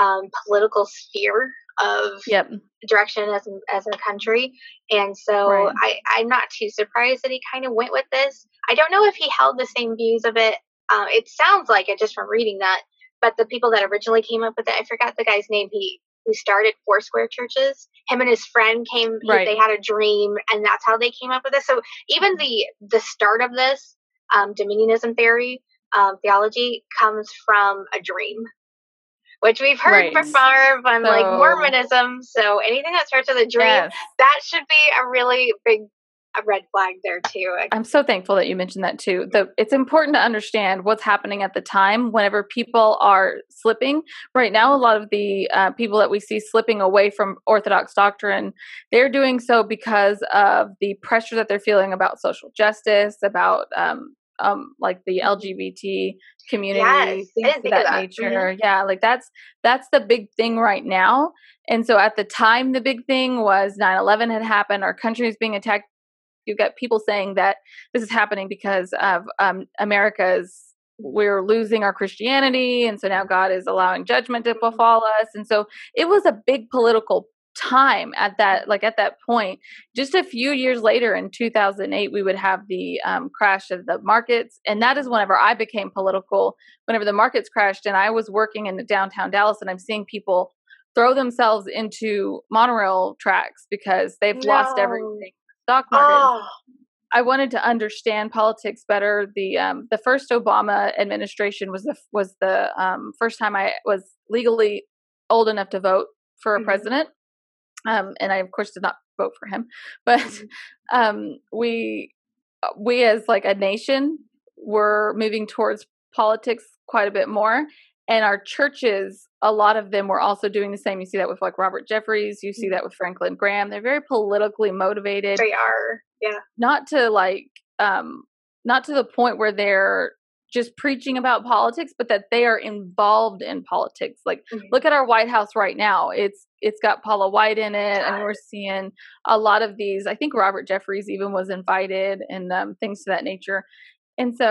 um, political sphere of Yep. direction as as a country, and so Right. I I'm not too surprised that he kind of went with this. I don't know if he held the same views of it. Um, it sounds like it just from reading that, but the people that originally came up with it, I forgot the guy's name. He who started Foursquare churches. Him and his friend came. Right. They had a dream, and that's how they came up with this. So even the the start of this um, dominionism theory um, theology comes from a dream, which we've heard Right. before from like Mormonism. So anything that starts with a dream, Yes. that should be a really big a red flag there too. I'm so thankful that you mentioned that too. The, it's important to understand what's happening at the time whenever people are slipping. Right now, a lot of the uh, people that we see slipping away from Orthodox doctrine, they're doing so because of the pressure that they're feeling about social justice, about um, um, like the LGBT community, Yes, things of that, that. nature. Yeah, like that's that's the big thing right now. And so at the time, the big thing was 9/11 had happened. Our country is being attacked you've got people saying that this is happening because of um, America's we're losing our Christianity, and so now God is allowing judgment to befall us, and so it was a big political time at that like at that point just a few years later in 2008 we would have the um, crash of the markets and that is whenever i became political whenever the markets crashed and i was working in downtown dallas and i'm seeing people throw themselves into monorail tracks because they've lost everything stock market. Oh, I wanted to understand politics better. The um, the first Obama administration was the was the um, first time I was legally old enough to vote for a Mhm. president, um, and I of course did not vote for him. (laughs) But Mhm. um, we we as like a nation were moving towards politics quite a bit more, and our churches a lot of them were also doing the same you see that with like robert jeffress you see that with franklin graham they're very politically motivated they are. Yeah. not to like um not to the point where they're just preaching about politics but that they are involved in politics like Mhm. look at our white house right now it's it's got paula white in it and we're seeing a lot of these i think robert jeffress even was invited and um, things to that nature and so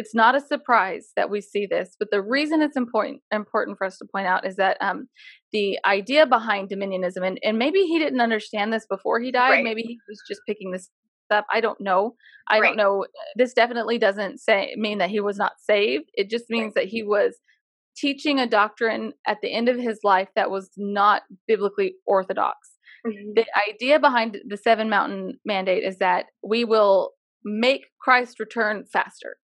it's not a surprise that we see this but the reason it's important important for us to point out is that um, the idea behind dominionism and, and maybe he didn't understand this before he died Right. maybe he was just picking this up i don't know i Right. don't know this definitely doesn't say mean that he was not saved it just means that he was teaching a doctrine at the end of his life that was not biblically orthodox Mhm. the idea behind the seven mountain mandate is that we will make christ return faster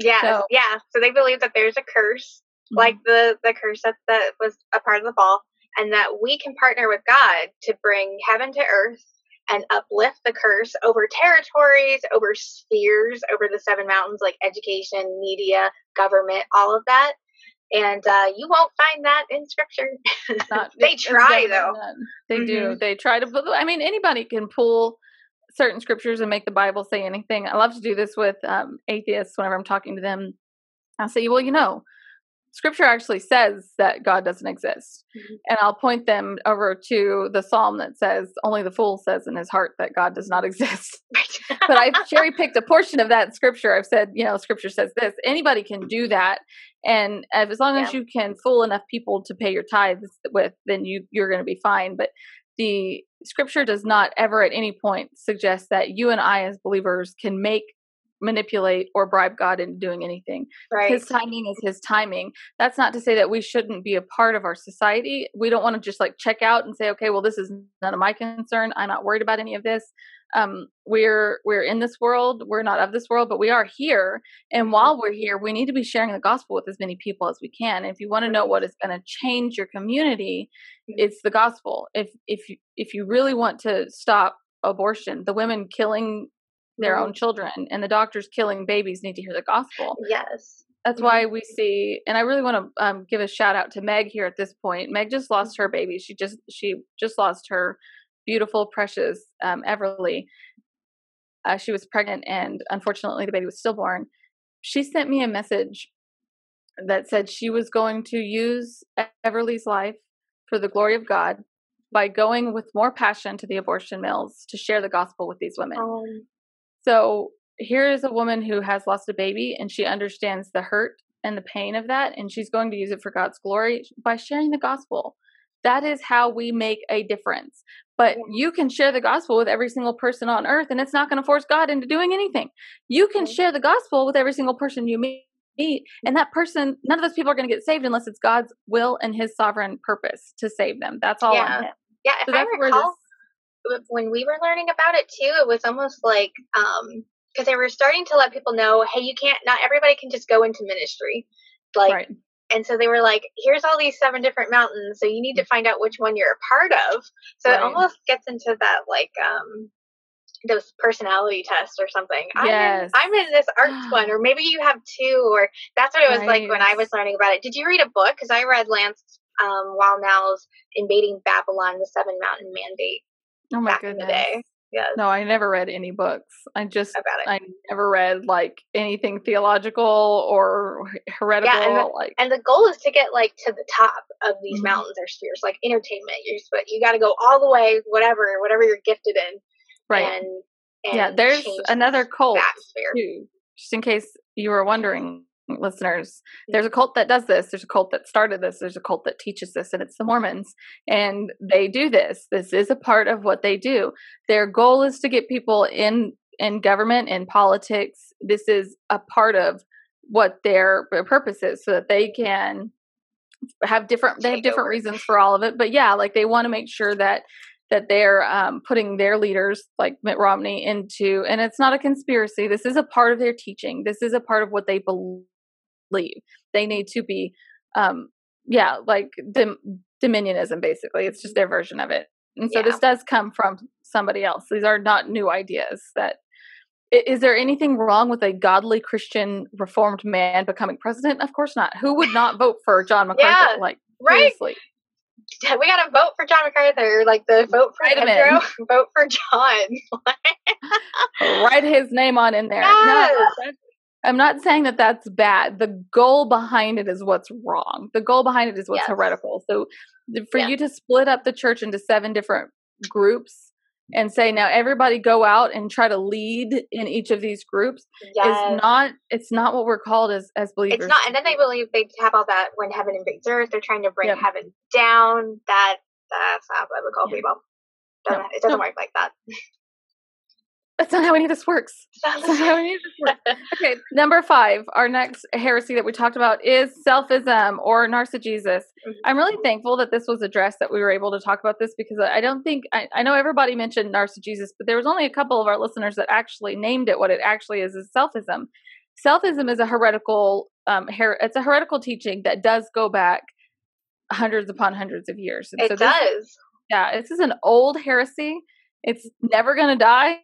Yes. So- yeah. So they believe that there's a curse, like the the curse that that was a part of the fall, and that we can partner with God to bring heaven to earth and uplift the curse over territories, over spheres, over the seven mountains like education, media, government, all of that. And uh, you won't find that in scripture. not (laughs) They try, though. not. they do Mhm. they try to pull i mean anybody can pull certain scriptures and make the bible say anything i love to do this with um, atheists whenever i'm talking to them i'll say well you know scripture actually says that god doesn't exist Mhm. and i'll point them over to the psalm that says only the fool says in his heart that god does not (laughs) exist but I've (laughs) cherry picked a portion of that scripture. I've said, you know, scripture says this. Anybody can do that, and as long as you can fool enough people to pay your tithes with, then you you're going to be fine. But the scripture does not ever at any point suggest that you and I as believers can make manipulate or bribe God into doing anything. Right. his timing is his timing. That's not to say that we shouldn't be a part of our society. We don't want to just like check out and say okay well this is none of my concern. I'm not worried about any of this. Um, we're we're in this world. We're not of this world but we are here. And while we're here we need to be sharing the gospel with as many people as we can. If you want to know what is going to change your community it's the gospel. If if you if you really want to stop abortion the women killing their own children and the doctors killing babies need to hear the gospel. Yes. that's why we see and i really want to um, give a shout out to meg here at this point. Meg just lost her baby. She just she just lost her beautiful precious um, everly. Uh, she was pregnant and unfortunately the baby was stillborn. She sent me a message that said she was going to use everly's life for the glory of god by going with more passion to the abortion mills to share the gospel with these women. Um, So here is a woman who has lost a baby and she understands the hurt and the pain of that, and she's going to use it for God's glory by sharing the gospel. That is how we make a difference. But you can share the gospel with every single person on earth, and it's not going to force God into doing anything. You can share the gospel with every single person you meet, and that person, none of those people are going to get saved unless it's God's will and His sovereign purpose to save them. That's all Yeah. on Him. yeah, if So I that's where recall, this. When we were learning about it too, it was almost like um because they were starting to let people know, hey, you can't. Not everybody can just go into ministry, like. right. And so they were like, here's all these seven different mountains, so you need to find out which one you're a part of. So it almost gets into that like um those personality tests or something. Yes. I'm in, I'm in this arts one, or (gasps) maybe you have two, or that's what it was like when I was learning about it. Did you read a book? Because I read Lance um, Wallnau's Invading Babylon: The Seven Mountain Mandate Oh my in goodness. the day. Yes, No, I never read any books. I just about it. I never read like anything theological or heretical. like and the goal is to get like to the top of these Mhm. mountains or spheres, like entertainment. You're but you got to go all the way, whatever, whatever you're gifted in, right. and, and yeah, there's another cult too. Just in case you were wondering, listeners, there's a cult that does this. There's a cult that started this. There's a cult that teaches this, and it's the Mormons. And they do this. This is a part of what they do. Their goal is to get people in in government and politics. This is a part of what their purpose is, so that they can have different. They have different reasons for all of it, but yeah, like they want to make sure that that they're um, putting their leaders like Mitt Romney into, and it's not a conspiracy. This is a part of their teaching. This is a part of what they believe. They need to be, um, yeah, like dim- dominionism. Basically, it's just their version of it. And so Yeah. this does come from somebody else. These are not new ideas. that is there anything wrong with a godly Christian reformed man becoming president? Of course not. Who would not vote for John (laughs) MacArthur? Yeah, like right? seriously. We got to vote for John MacArthur, like the vote for Write (laughs) vote for John. (laughs) write his name on in there. No, Yes. that's- I'm not saying that that's bad. The goal behind it is what's wrong. The goal behind it is what's Yes. heretical. So for Yeah. you to split up the church into seven different groups and say now everybody go out and try to lead in each of these groups yes. is not it's not what we're called as as believers. It's not, and then they believe they have all that when heaven invades earth. They're trying to bring Yep. heaven down. That that's not biblical, Yeah. people. No, Doesn't, it doesn't no. work like that. That's not how any of this works. (laughs) That's not how any of this works. (laughs) Okay, number five, our next heresy that we talked about is selfism or narcissism. Mhm. I'm really thankful that this was addressed, that we were able to talk about this because I don't think, I, I know everybody mentioned narcissism, but there was only a couple of our listeners that actually named it what it actually is, is selfism. Selfism is a heretical, um, her- it's a heretical teaching that does go back hundreds upon hundreds of years. And It so this- does. yeah, this is an old heresy. It's never going to die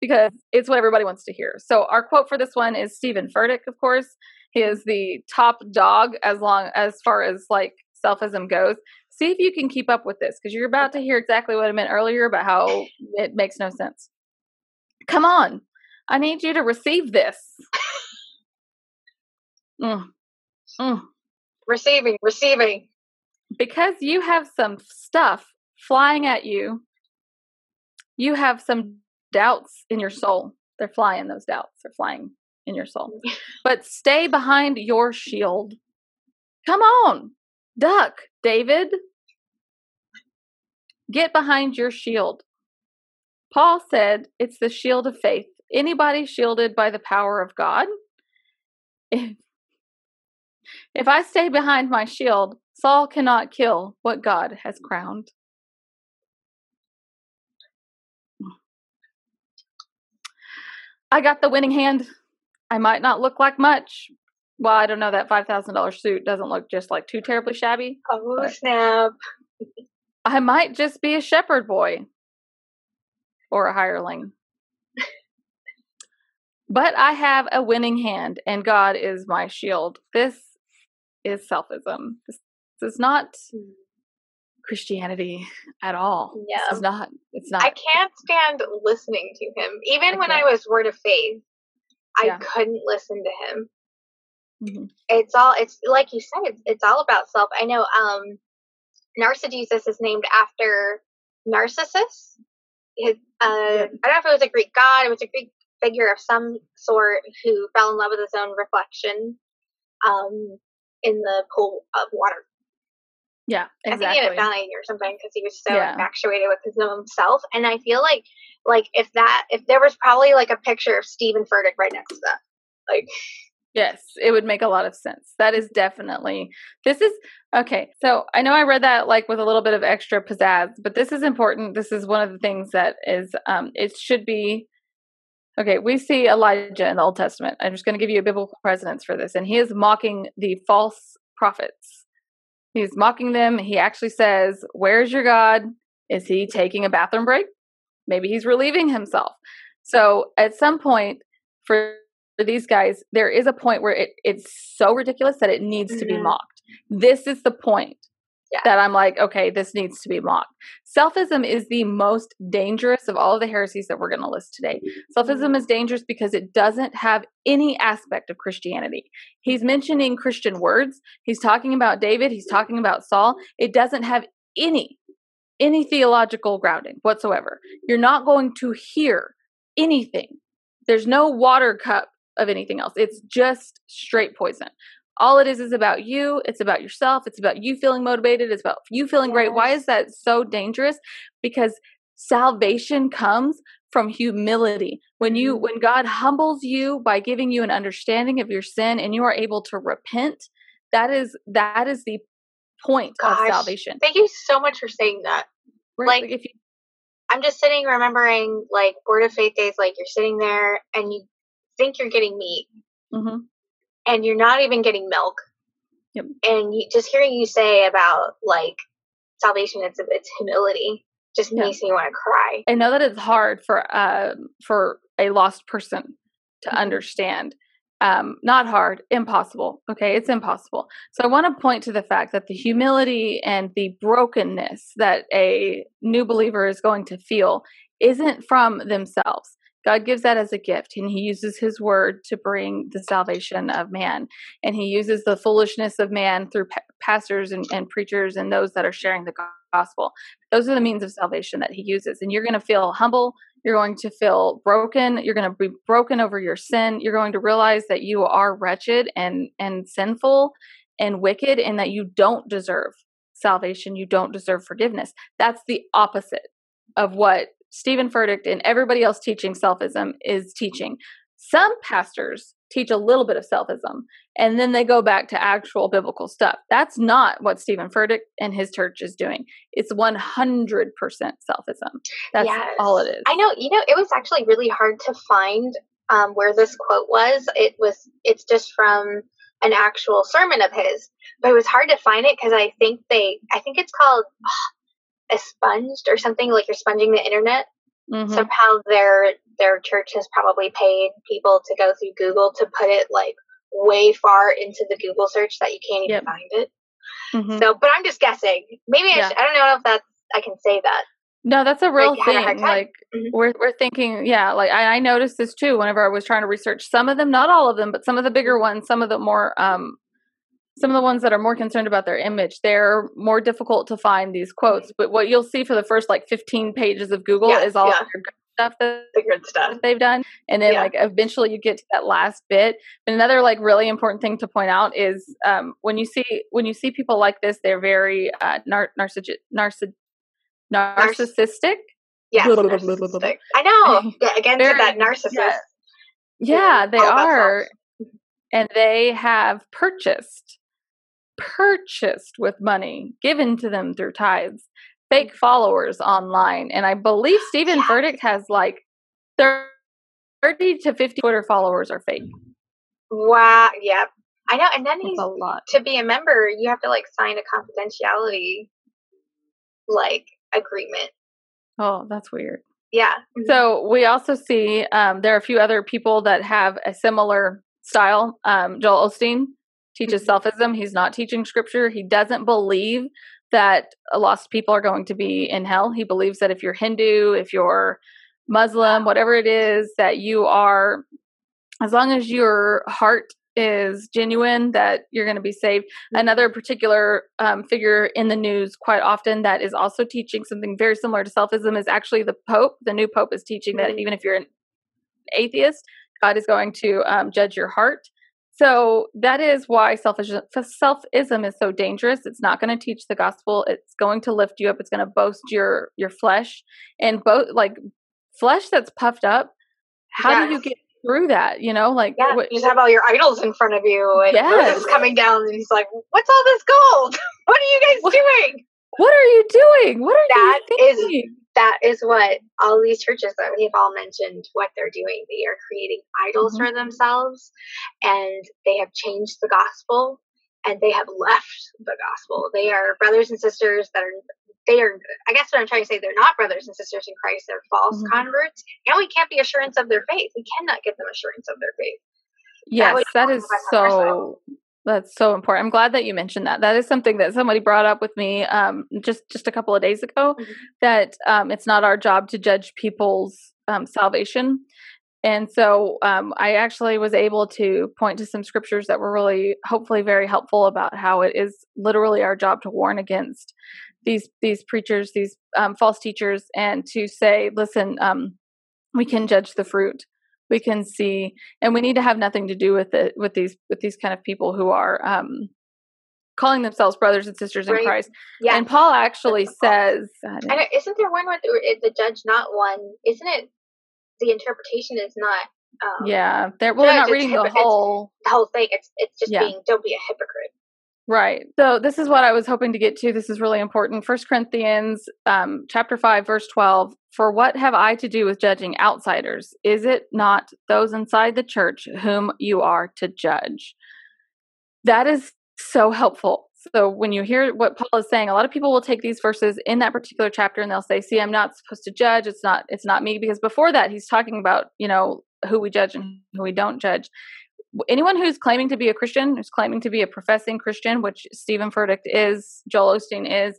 because it's what everybody wants to hear. So our quote for this one is Stephen Furtick, of course. He is the top dog as long as far as like selfism goes. See if you can keep up with this because you're about to hear exactly what I meant earlier about how it makes no sense. Come on. I need you to receive this. Mm. Mm Receiving, receiving. because you have some stuff flying at you, you have some doubts in your soul. They're flying, those doubts. They're flying in your soul. (laughs) But stay behind your shield. Come on, duck, David. Get behind your shield. Paul said it's the shield of faith. Anybody shielded by the power of God? If, if I stay behind my shield, Saul cannot kill what God has crowned. I got the winning hand. I might not look like much. Well, I don't know. That $5,000 suit doesn't look just like too terribly shabby. Oh snap! I might just be a shepherd boy or a hireling. but I have a winning hand, and God is my shield. This is selfism. This, this is not hmm. Christianity at all. Yeah. Is not. It's not. I can't stand listening to him. Even I when I was Word of Faith, I Yeah. couldn't listen to him. Mhm. It's all. It's like you said. It's, it's all about self. I know. Um, Narcissus is named after Narcissus. His, uh, I don't know if it was a Greek god. It was a Greek figure of some sort who fell in love with his own reflection um, in the pool of water. Yeah, I think he exactly. ended up or something because he was so Yeah. infatuated with his own self. And I feel like, like if that, if there was probably like a picture of Stephen Furtick right next to that, like Yes, it would make a lot of sense. That is definitely this is okay. So I know I read that like with a little bit of extra pizzazz, but this is important. This is one of the things that is um it should be okay. We see Elijah in the Old Testament. I'm just going to give you a biblical precedence for this, and he is mocking the false prophets. He's mocking them. He actually says, "Where's your God? Is he taking a bathroom break? Maybe he's relieving himself." So at some point for these guys, there is a point where it, it's so ridiculous that it needs to be Mhm. mocked. This is the point Yeah. that I'm like, okay, this needs to be mocked. Selfism is the most dangerous of all of the heresies that we're going to list today. Selfism is dangerous because it doesn't have any aspect of Christianity. He's mentioning Christian words. He's talking about David. He's talking about Saul. It doesn't have any any theological grounding whatsoever. You're not going to hear anything. There's no water cup of anything else. It's just straight poison. All it is is about you. It's about yourself. It's about you feeling motivated. It's about you feeling great. Why is that so dangerous? Because salvation comes from humility. When you when God humbles you by giving you an understanding of your sin and you are able to repent, that is that is the point of salvation. thank you so much for saying that. Right? like- if you I'm just sitting remembering like Word of Faith days, like you're sitting there and you think you're getting meat mhm. And you're not even getting milk. Yep. And you, just hearing you say about like salvation, it's it's humility, just makes me want to cry. I know that it's hard for um for a lost person to Mhm. understand. Um, not hard, impossible. Okay, it's impossible. So I want to point to the fact that the humility and the brokenness that a new believer is going to feel isn't from themselves. God gives that as a gift, and He uses His word to bring the salvation of man. And He uses the foolishness of man through pa- pastors and, and preachers and those that are sharing the gospel. Those are the means of salvation that He uses. And you're going to feel humble. You're going to feel broken. You're going to be broken over your sin. You're going to realize that you are wretched and and sinful and wicked, and that you don't deserve salvation. You don't deserve forgiveness. That's the opposite of what Stephen Furtick and everybody else teaching selfism is teaching. Some pastors teach a little bit of selfism and then they go back to actual biblical stuff. That's not what Stephen Furtick and his church is doing. It's 100% selfism. That's Yes. all it is. I know, you know, it was actually really hard to find um, where this quote was. It was, it's just from an actual sermon of his, but it was hard to find it because I think they, I think it's called expunged or something like you're sponging the internet. Mhm. Somehow their their church has probably paid people to go through Google to put it like way far into the Google search that you can't even Yep. find it. Mhm. So, but I'm just guessing. Maybe I, should, I don't know if that's I can say that. No, that's a real Like, had a hard thing. time. Like Mhm. we're we're thinking, yeah. Like I, I noticed this too. Whenever I was trying to research some of them, not all of them, but some of the bigger ones, some of the more, um, some of the ones that are more concerned about their image, they're more difficult to find these quotes. But what you'll see for the first like 15 pages of Google Yeah, is all yeah. their good stuff that The good stuff. that they've done and then Yeah. like eventually you get to that last bit but another like really important thing to point out is um when you see when you see people like this they're very uh nar- narcissi- narci- narcissistic Yes, blah. (laughs) narcissistic. I know. (laughs) Yeah, Again, to Very- that narcissist. yeah. yeah they all are and they have purchased purchased with money given to them through tithes fake followers online and i believe (gasps) stephen Yes. Furtick has like 30 to 50 twitter followers are fake Wow. Yep. I know. And then That's he's a lot to be a member, you have to like sign a confidentiality like agreement. oh that's weird Yeah. So we also see um, there are a few other people that have a similar style. Um, Joel Osteen teaches selfism. He's not teaching scripture. He doesn't believe that lost people are going to be in hell. He believes that if you're Hindu, if you're Muslim, whatever it is, that you are, as long as your heart is genuine, that you're going to be saved. Another particular um, figure in the news quite often that is also teaching something very similar to selfism is actually the Pope. The new Pope is teaching that even if you're an atheist, God is going to um, judge your heart. So that is why selfish selfism is so dangerous. It's not going to teach the gospel. It's going to lift you up. It's going to boast your your flesh and both like flesh that's puffed up. How Yes. do you get through that? You know, like Yeah, what- you just have all your idols in front of you, and Yes. Moses coming down, and he's like, "What's all this gold? (laughs) what are you guys What- doing?" what are you doing? What are That you is- thinking? That is what all these churches that we've all mentioned what they're doing. They are creating idols Mhm. for themselves, and they have changed the gospel, and they have left the gospel. They are brothers and sisters that are. They are. I guess what I'm trying to say. They're not brothers and sisters in Christ. They're false Mhm. converts, and we can't be assurance of their faith. We cannot give them assurance of their faith. Yes, that help is us on our side. so. That's so important. I'm glad that you mentioned that. That is something that somebody brought up with me um, just just a couple of days ago. Mhm. That um, it's not our job to judge people's um, salvation, and so um, I actually was able to point to some scriptures that were really, hopefully, very helpful about how it is literally our job to warn against these these preachers, these um, false teachers, and to say, listen, um, we can judge the fruit we can see and we need to have nothing to do with it with these with these kind of people who are um calling themselves brothers and sisters in Right. christ Yeah. and paul actually says I isn't there one where the, the judge not one? Isn't it the interpretation is not um, yeah they're well they're not reading the hypocr- it's- whole the whole thing? It's it's just Yeah. being don't be a hypocrite. Right. So this is what I was hoping to get to. This is really important. First Corinthians um, chapter five, verse twelve. For what have I to do with judging outsiders? Is it not those inside the church whom you are to judge? That is so helpful. So when you hear what Paul is saying, a lot of people will take these verses in that particular chapter and they'll say, "See, I'm not supposed to judge. It's not. It's not me." Because before that, he's talking about you know who we judge and who we don't judge anyone who's claiming to be a Christian, who's claiming to be a professing Christian, which Stephen Furtick is, Joel Osteen is,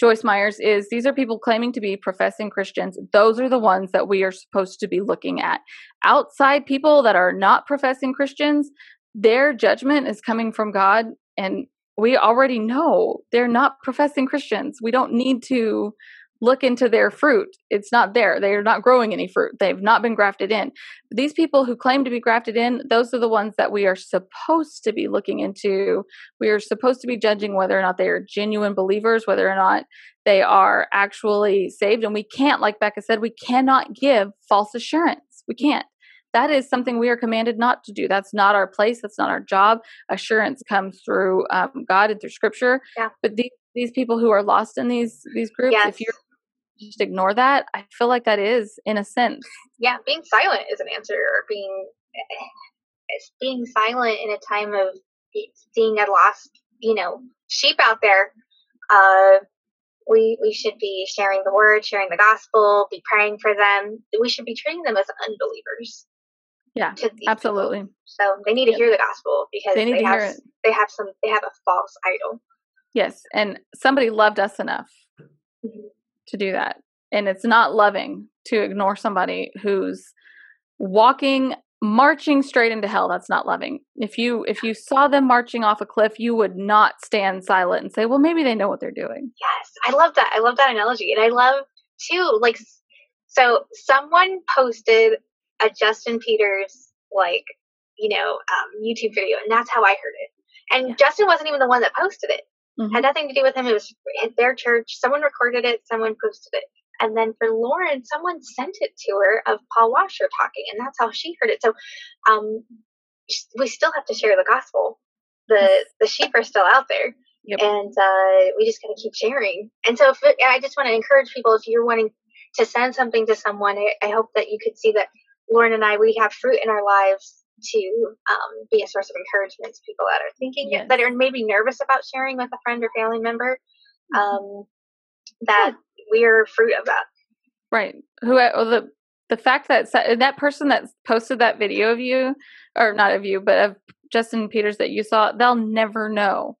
Joyce Meyers is, these are people claiming to be professing Christians. Those are the ones that we are supposed to be looking at. Outside people that are not professing Christians, their judgment is coming from God, and we already know they're not professing Christians. We don't need to look into their fruit. It's not there. They are not growing any fruit. They've not been grafted in. These people who claim to be grafted in, those are the ones that we are supposed to be looking into. We are supposed to be judging whether or not they are genuine believers, whether or not they are actually saved. And we can't, like Becca said, we cannot give false assurance. We can't. That is something we are commanded not to do. That's not our place. That's not our job. Assurance comes through um, God and through Scripture. Yeah. But these these people who are lost in these these groups, Yes. if you just ignore that, I feel like that is, in a sense, Yeah, being silent is an answer, or being it's being silent in a time of seeing a lost, you know, sheep out there. Uh, we we should be sharing the word, sharing the gospel, be praying for them. We should be treating them as unbelievers. Yeah, to these people. absolutely. So they need to Yep. hear the gospel because They need to have hear it. they have some they have a false idol. Yes, and somebody loved us enough Mhm. To do that. And it's not loving to ignore somebody who's walking marching straight into hell. That's not loving. If you if you saw them marching off a cliff, you would not stand silent and say, "Well, maybe they know what they're doing." Yes, I love that. I love that analogy, and I love too. Like, so someone posted a Justin Peters like you know um, YouTube video, and that's how I heard it. And Yeah. Justin wasn't even the one that posted it. Mhm. Had nothing to do with him. It was at their church. Someone recorded it. Someone posted it. And then for Lauren, someone sent it to her of Paul Washer talking, and that's how she heard it. So, um, we still have to share the gospel. The (laughs) the sheep are still out there, Yep. and uh, we just gotta keep sharing. And so, if it, I just want to encourage people, if you're wanting to send something to someone, I, I hope that you could see that Lauren and I we have fruit in our lives to um, be a source of encouragement to people that are thinking Yes. that are maybe nervous about sharing with a friend or family member. Um, that we're fruit of that. Right. Who or the the fact that that person that posted that video of you or not of you, but of Justin Peters that you saw, they'll never know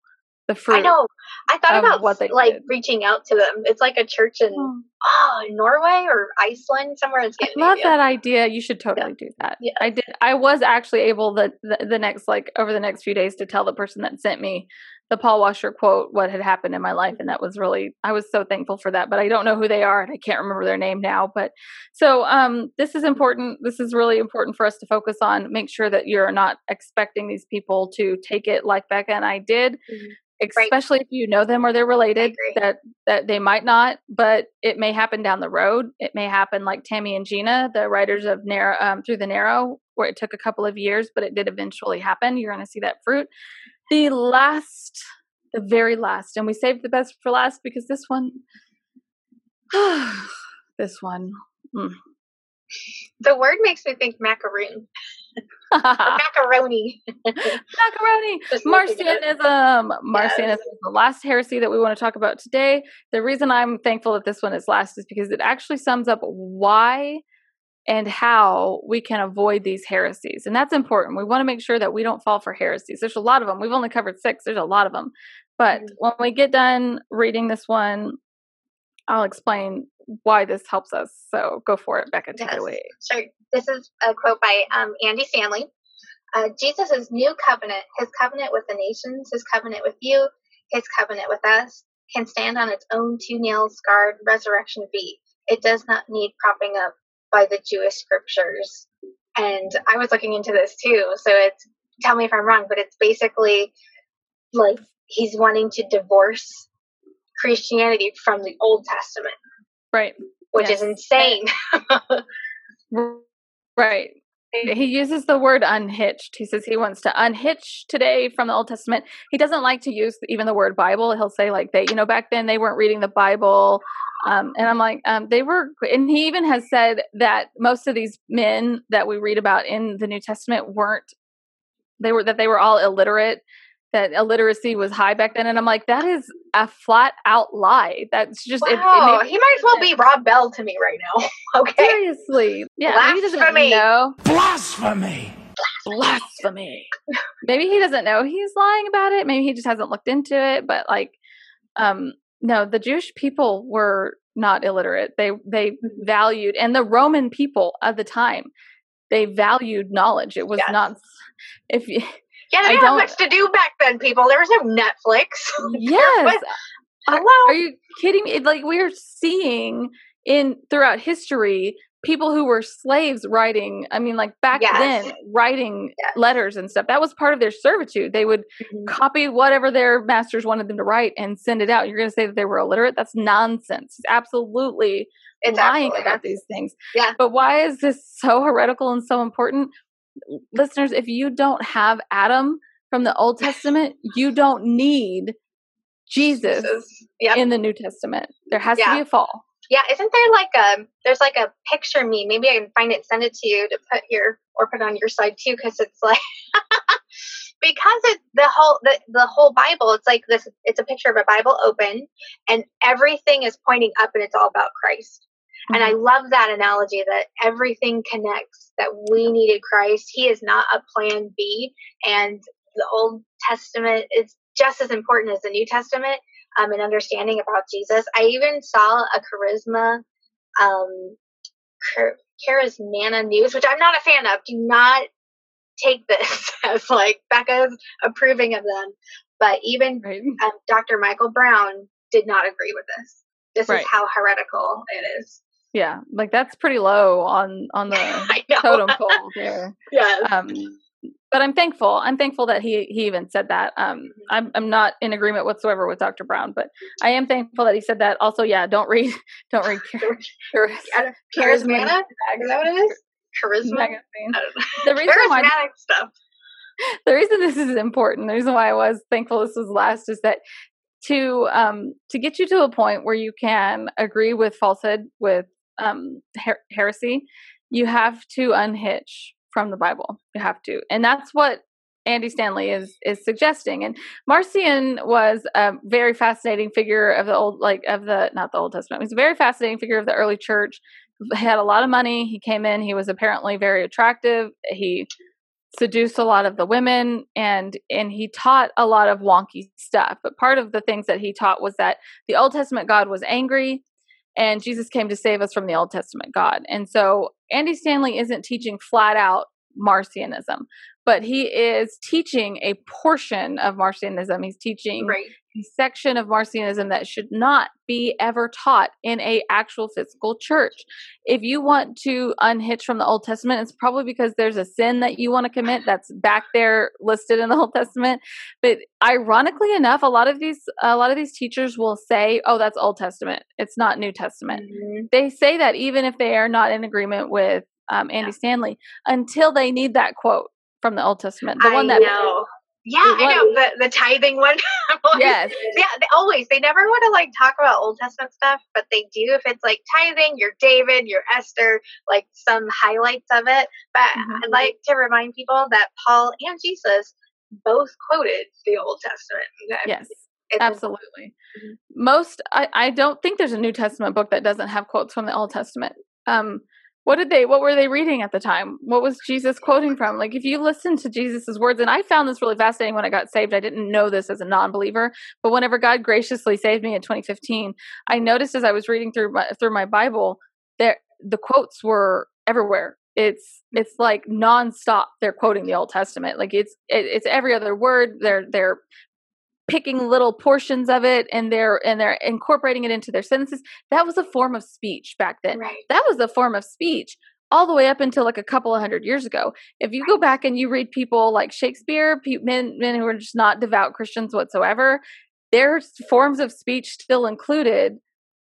the fruit. I know. I thought um, about what they like did. reaching out to them. It's like a church in Oh. oh, Norway or Iceland, somewhere in I love that idea. You should totally do that. Yes. I did. I was actually able the, the the next like over the next few days to tell the person that sent me the Paul Washer quote what had happened in my life, and that was really I was so thankful for that. But I don't know who they are, and I can't remember their name now. But so um, this is mm-hmm. important. This is really important for us to focus on. Make sure that you're not expecting these people to take it like Becca and I did. Mm-hmm. Mhm. Right. Especially if you know them or they're related, that that they might not, but it may happen down the road. It may happen like Tammy and Gina, the writers of Narrow um, through the Narrow, where it took a couple of years, but it did eventually happen. You're going to see that fruit. The last, the very last, and we saved the best for last because this one, (sighs) this one, mm. The word makes me think macaroon. (laughs) Macaroni. macaroni. (laughs) Marcionism. Marcionism yes. is the last heresy that we want to talk about today. The reason I'm thankful that this one is last is because it actually sums up why and how we can avoid these heresies. And that's important. We want to make sure that we don't fall for heresies. There's a lot of them. We've only covered six, there's a lot of them. But Mhm. when we get done reading this one, I'll explain why this helps us. So go for it, Becca. Take it away. Sure. This is a quote by um, Andy Stanley. Uh, Jesus' new covenant, his covenant with the nations, his covenant with you, his covenant with us, can stand on its own two nail scarred resurrection feet. It does not need propping up by the Jewish scriptures. And I was looking into this too. So it's, tell me if I'm wrong, but it's basically like he's wanting to divorce Christianity from the Old Testament, Right. which Yes. is insane. (laughs) Right. He uses the word unhitched. He says he wants to unhitch today from the Old Testament. He doesn't like to use even the word Bible. He'll say like they, you know, back then they weren't reading the Bible. Um, and I'm like, um, they were, and he even has said that most of these men that we read about in the New Testament weren't, they were, that they were all illiterate, that illiteracy was high back then. And I'm like, that is a flat out lie. That's just, it- it Wow, makes he might as well be Rob Bell to me right now. (laughs) okay. Seriously. Yeah. maybe he doesn't Blasphemy. know. Blasphemy! Blasphemy. maybe he doesn't know he's lying about it. Maybe he just hasn't looked into it. But like, um, no, the Jewish people were not illiterate. They they Mm-hmm. valued, and the Roman people of the time, they valued knowledge. It was Yes. not. If you, (laughs) Yeah, they I didn't have much to do back then, people. There was no Netflix. (laughs) yes, was- Are- Hello? Are you kidding me? Like we're seeing in throughout history people who were slaves writing. I mean, like back Yes. then, writing Yes. letters and stuff. That was part of their servitude. They would Mhm. copy whatever their masters wanted them to write and send it out. You're going to say that they were illiterate? That's nonsense. It's absolutely It's lying absolutely about nuts. these things. Yeah. But why is this so heretical and so important? Listeners, if you don't have Adam from the Old Testament, you don't need Jesus Jesus. Yep. in the New Testament. There has to be a fall. Yeah, isn't there like a there's like a picture me? Maybe I can find it, send it to you to put here or put on your side too, because it's like (laughs) because it's the whole the, the whole Bible. It's like this. It's a picture of a Bible open, and everything is pointing up, and it's all about Christ. And I love that analogy that everything connects. That we needed Christ. He is not a plan B, and the Old Testament is just as important as the New Testament um, and understanding about Jesus. I even saw a charisma, um, char- charismana news, which I'm not a fan of. Do not take this (laughs) as like Becca's approving of them. But even Right. um, Dr. Michael Brown did not agree with this. This Right. is how heretical it is. Yeah. Like that's pretty low on on the (laughs) totem pole there. (laughs) yes. Um but I'm thankful. I'm thankful that he he even said that. Um I'm I'm not in agreement whatsoever with Dr. Brown, but I am thankful that he said that. Also, yeah, don't read (laughs) don't read Char- Char-? Is that what it is? Charisma? magazine. I don't know. The reason why Charismatic stuff. the reason this is important, the reason why I was thankful this was last is that to um to get you to a point where you can agree with falsehood with um her- heresy, you have to unhitch from the Bible. You have to. And that's what Andy Stanley is is suggesting. And Marcion was a very fascinating figure of the old like of the not the Old Testament. He was a very fascinating figure of the early church. He had a lot of money. He came in, he was apparently very attractive. He seduced a lot of the women and and he taught a lot of wonky stuff but part of the things that he taught was that the old testament god was angry and Jesus came to save us from the Old Testament God. And so Andy Stanley isn't teaching flat out Marcionism, but he is teaching a portion of Marcionism. He's teaching Right. a section of Marcionism that should not be ever taught in a actual physical church. If you want to unhitch from the Old Testament, it's probably because there's a sin that you want to commit that's back there listed in the (laughs) Old Testament. But ironically enough, a lot of these a lot of these teachers will say, "Oh, that's Old Testament. It's not New Testament." Mhm. They say that even if they are not in agreement with um, Andy Stanley, until they need that quote from the Old Testament, the I one that know. Yeah, I know the the tithing one. (laughs) Always- yes, Yeah, they always they never want to like talk about Old Testament stuff, but they do if it's like tithing, your David, your Esther, like some highlights of it. But Mhm. I'd like to remind people that Paul and Jesus both quoted the Old Testament. Okay? yes. It's Absolutely. Mhm. Most, I, I don't think there's a New Testament book that doesn't have quotes from the Old Testament. Um, what did they, what were they reading at the time? What was Jesus quoting from? Like, if you listen to Jesus's words, and I found this really fascinating when I got saved. I didn't know this as a non believer, but whenever God graciously saved me in 2015, I noticed as I was reading through my, through my Bible, there, the quotes were everywhere. It's it's like nonstop. They're quoting the Old Testament. Like it's it, it's every other word. They're they're picking little portions of it and they're and they're incorporating it into their sentences. That was a form of speech back then. Right. that was a form of speech all the way up until like a couple of hundred years ago. If you go back and you read people like shakespeare pe- men men who are just not devout christians whatsoever their forms of speech still included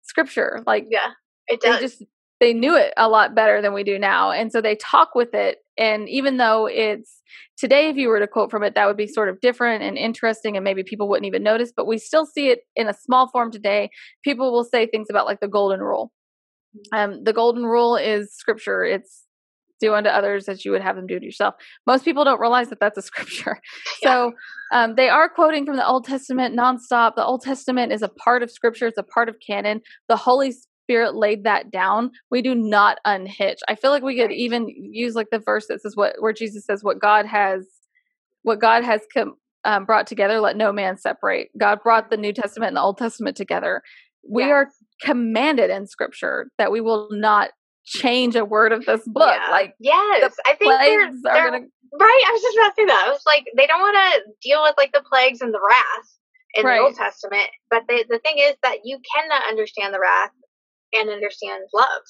scripture. Like Yeah, it does. just they knew it a lot better than we do now and so they talk with it and even though it's today if you were to quote from it that would be sort of different and interesting and maybe people wouldn't even notice but we still see it in a small form today. People will say things about like the golden rule. Um the golden rule is scripture. It's do unto others as you would have them do to yourself. Most people don't realize that that's a (laughs) scripture. (laughs) So um, they are quoting from the old testament nonstop. The old testament is a part of scripture. It's a part of canon. The holy spirit laid that down we do not unhitch i feel like we could even use like the verse that says what where jesus says what god has what god has com- um, brought together let no man separate god brought the new testament and the old testament together we Yes. are commanded in scripture that we will not change a word of this book Yeah. like yes, I think they're, they're gonna right. I was just about to say that. I was like, they don't want to deal with like the plagues and the wrath in Right. the Old Testament, but the the thing is that you cannot understand the wrath and understand love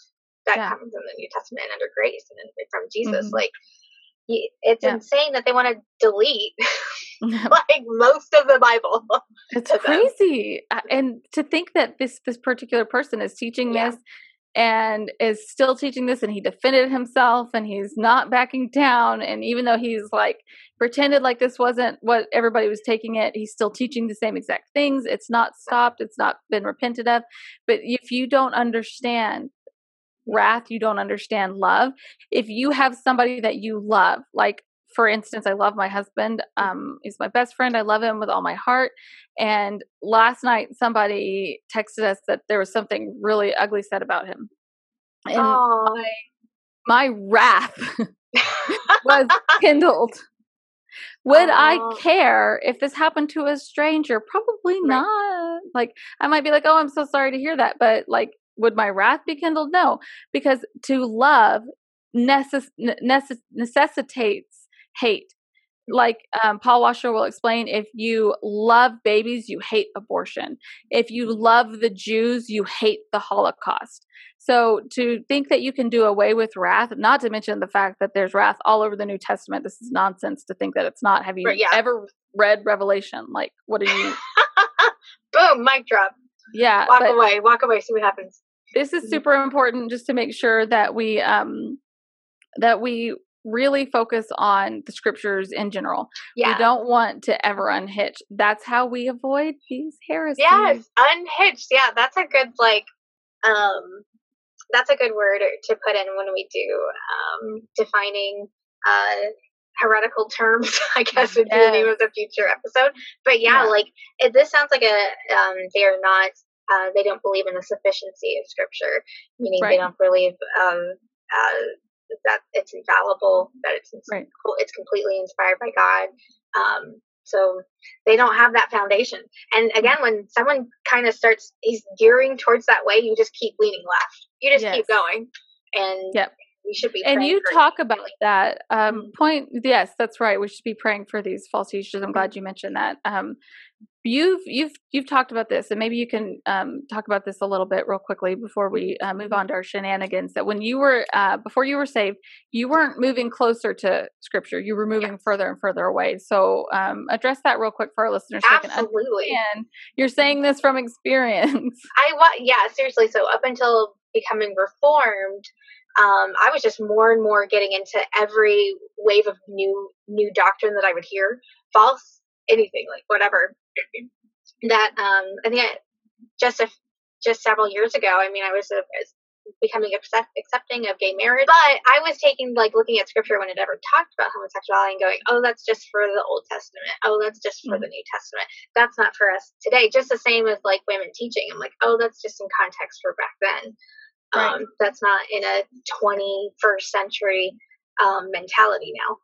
that Yeah. comes in the New Testament under grace and from Jesus. Mhm. Like, it's Yeah. insane that they want to delete (laughs) (laughs) like most of the Bible. It's (laughs) crazy, and to think that this this particular person is teaching Yeah. this and is still teaching this, and he defended himself, and he's not backing down. And even though he's like pretended like this wasn't what everybody was taking it, he's still teaching the same exact things. It's not stopped. It's not been repented of. But if you don't understand wrath, you don't understand love. If you have somebody that you love, like for instance, I love my husband. Um, he's my best friend. I love him with all my heart. And last night, somebody texted us that there was something really ugly said about him. And Oh. my wrath (laughs) was kindled. Would Aw. I care if this happened to a stranger? Probably not. Like, I might be like, oh, I'm so sorry to hear that. But, like, would my wrath be kindled? No, because to love necess- necess- necessitates hate. Like um, Paul Washer will explain, if you love babies, you hate abortion. If you love the Jews, you hate the Holocaust. So to think that you can do away with wrath, not to mention the fact that there's wrath all over the New Testament, this is nonsense to think that it's not. Have you yeah. ever read Revelation? Like, what are you? (laughs) Boom, mic drop. Yeah, Walk away, walk away, see what happens. this is Mhm. super important just to make sure that we um that we really focus on the scriptures in general. Yeah. We don't want to ever unhitch. That's how we avoid these heresies. Yes, unhitched. Yeah, that's a good like um that's a good word to put in when we do um defining uh heretical terms, (laughs) I guess would be the name of the future episode. But yeah, Yeah. like it, this sounds like a um they are not uh they don't believe in the sufficiency of scripture, meaning Right. they don't believe um uh that it's infallible, that it's Right. it's completely inspired by God. Um So they don't have that foundation. And again, when someone kind of starts is gearing towards that way, you just keep leaning left. You just Yes. keep going, and Yep. we should be. and you talk about that um Mhm. point yes that's right we should be praying for these false teachers i'm glad you mentioned that um you've you've you've talked about this and maybe you can um talk about this a little bit real quickly before we uh, move on to our shenanigans that when you were uh before you were saved you weren't moving closer to scripture you were moving Yes. further and further away so um address that real quick for our listeners so Absolutely. understand you're saying this from experience (laughs) I wa yeah, seriously. So up until becoming reformed, um, I was just more and more getting into every wave of new new doctrine that I would hear, false, anything like whatever. That um, I think I, just a, just several years ago. I mean, I was a, becoming accept, accepting of gay marriage, but I was taking like looking at scripture when it ever talked about homosexuality and going, oh, that's just for the Old Testament. Oh, that's just for the New Testament. That's not for us today. Just the same as like women teaching. I'm like, oh, that's just in context for back then. Right. Um, that's not in a 21st century um, mentality now.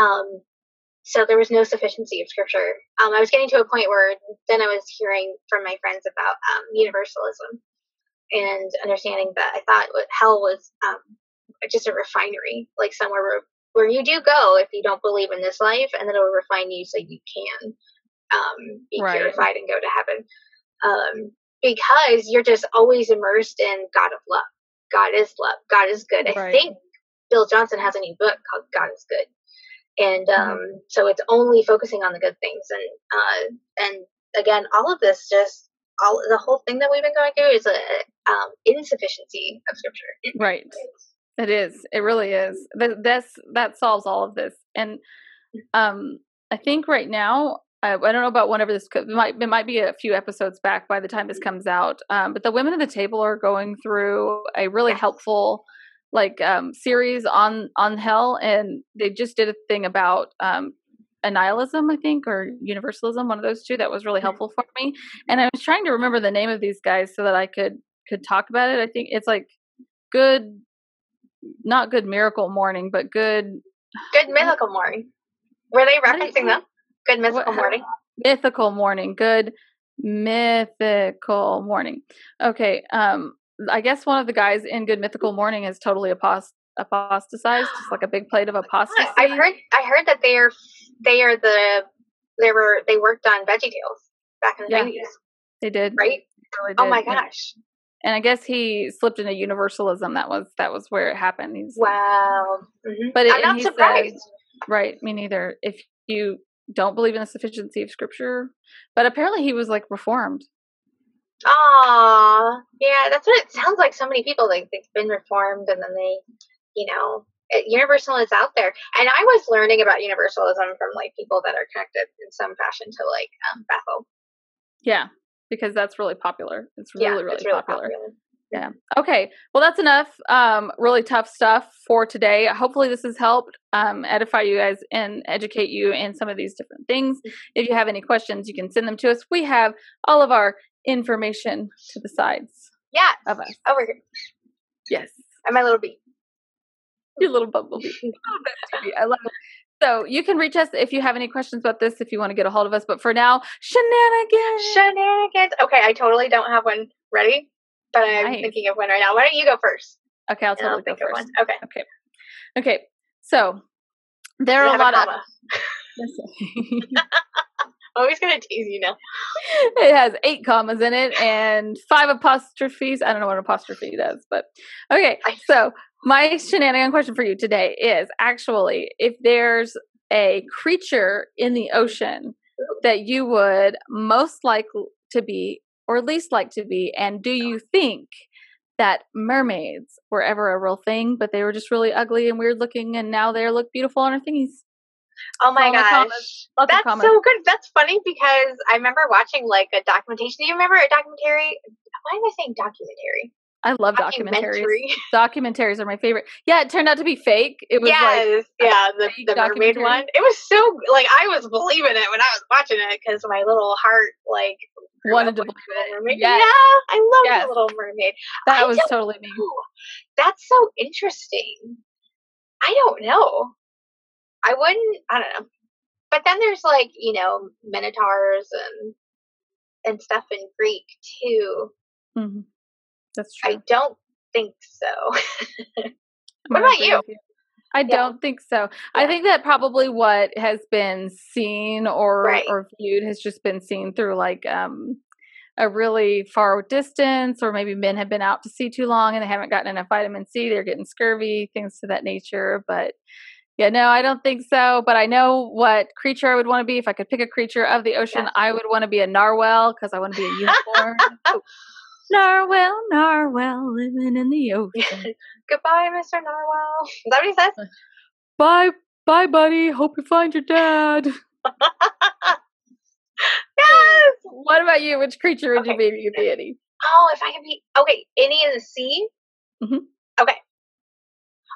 Um, so there was no sufficiency of scripture. Um, I was getting to a point where then I was hearing from my friends about um, universalism and understanding that I thought hell was um, just a refinery, like somewhere where, where you do go if you don't believe in this life, and then it will refine you so you can um, be Right. purified and go to heaven. Um, because you're just always immersed in God of love. God is love. God is good. I think Bill Johnson has a new book called God is Good. And Mm-hmm. um, so it's only focusing on the good things. And uh, and again, all of this just all the whole thing that we've been going through is a um, insufficiency of scripture. Right. It is. It really is. That that's that solves all of this. And um I think right now I, I don't know about whenever this could, it might it might be a few episodes back by the time this comes out. Um, but the women at the table are going through a really Yes. helpful like um series on on hell and they just did a thing about um annihilism i think or universalism one of those two that was really helpful for me and i was trying to remember the name of these guys so that i could could talk about it i think it's like good not good miracle morning but good Good mythical morning. Were they How do you- referencing them? Good mythical what- morning. mythical morning good mythical morning okay um i guess one of the guys in good mythical morning is totally apost- apostatized just like a big plate of (gasps) apostasy I heard I heard that they are they are the they were they worked on Veggie Tales back in the Yeah. nineties, they did right? They really Oh did, my yeah. gosh! and i guess he slipped into universalism that was that was where it happened he's Wow. Mhm. But it- I'm not he said- surprised. right me neither if you don't believe in the sufficiency of scripture but apparently he was like reformed Aw, yeah, that's what it sounds like. So many people like they've been reformed, and then they, you know, Universal is out there. And I was learning about Universalism from like people that are connected in some fashion to like um, Bethel. yeah because that's really popular it's really yeah, really, it's really popular. popular. Yeah. Okay. Well, that's enough. Um, really tough stuff for today. Hopefully, this has helped um, edify you guys and educate you in some of these different things. If you have any questions, you can send them to us. We have all of our information to the sides Yeah, of us. over here. Yes. And my little bee. Your little bumblebee. (laughs) I love it. So you can reach us if you have any questions about this, if you want to get a hold of us. But for now, shenanigans. Shenanigans. Okay, I totally don't have one ready, but I'm thinking of one right now. Why don't you go first? okay, I'll And I'll totally go think of first. one. Okay. Okay. Okay. So there are a lot of. (laughs) (laughs) Always gonna tease you now. (laughs) it has eight commas in it and five apostrophes. I don't know what an apostrophe does, but okay. So my shenanigan question for you today is actually if there's a creature in the ocean that you would most like to be or least like to be, and do you think that mermaids were ever a real thing, but they were just really ugly and weird looking, and now they look beautiful on our thingies? Oh my gosh. That's so good. That's funny because I remember watching like a documentation. Do you remember a documentary? Why am I saying documentary? I love documentaries. (laughs) Documentaries are my favorite. Yeah, it turned out to be fake. It was like yeah, the, the mermaid one. It was so like I was believing it when I was watching it because my little heart like wanted to believe it. Mermaid. Yes. Yeah, I love Yes. the Little Mermaid. that I was totally me. That's so interesting. I don't know. I wouldn't. I don't know. but then there's like you know minotaurs and and stuff in Greek too. Mhm. That's true. I don't think so. (laughs) What about you? I don't think so. I think that probably what has been seen or Right. or viewed has just been seen through like um a really far distance or maybe men have been out to sea too long and they haven't gotten enough vitamin C, they're getting scurvy, things to that nature, but yeah, no, I don't think so. But I know what creature I would want to be. If I could pick a creature of the ocean, Yes. I would want to be a narwhal because I want to be a unicorn. (laughs) narwhal, narwhal, living in the (laughs) ocean. Goodbye, Mr. Narwhal. Is that what he says? (laughs) Bye, bye, buddy. Hope you find your dad. yes. What about you? Which creature would you Okay. be if you could be any? Oh, if I could be okay, any in the sea. Mhm. Okay.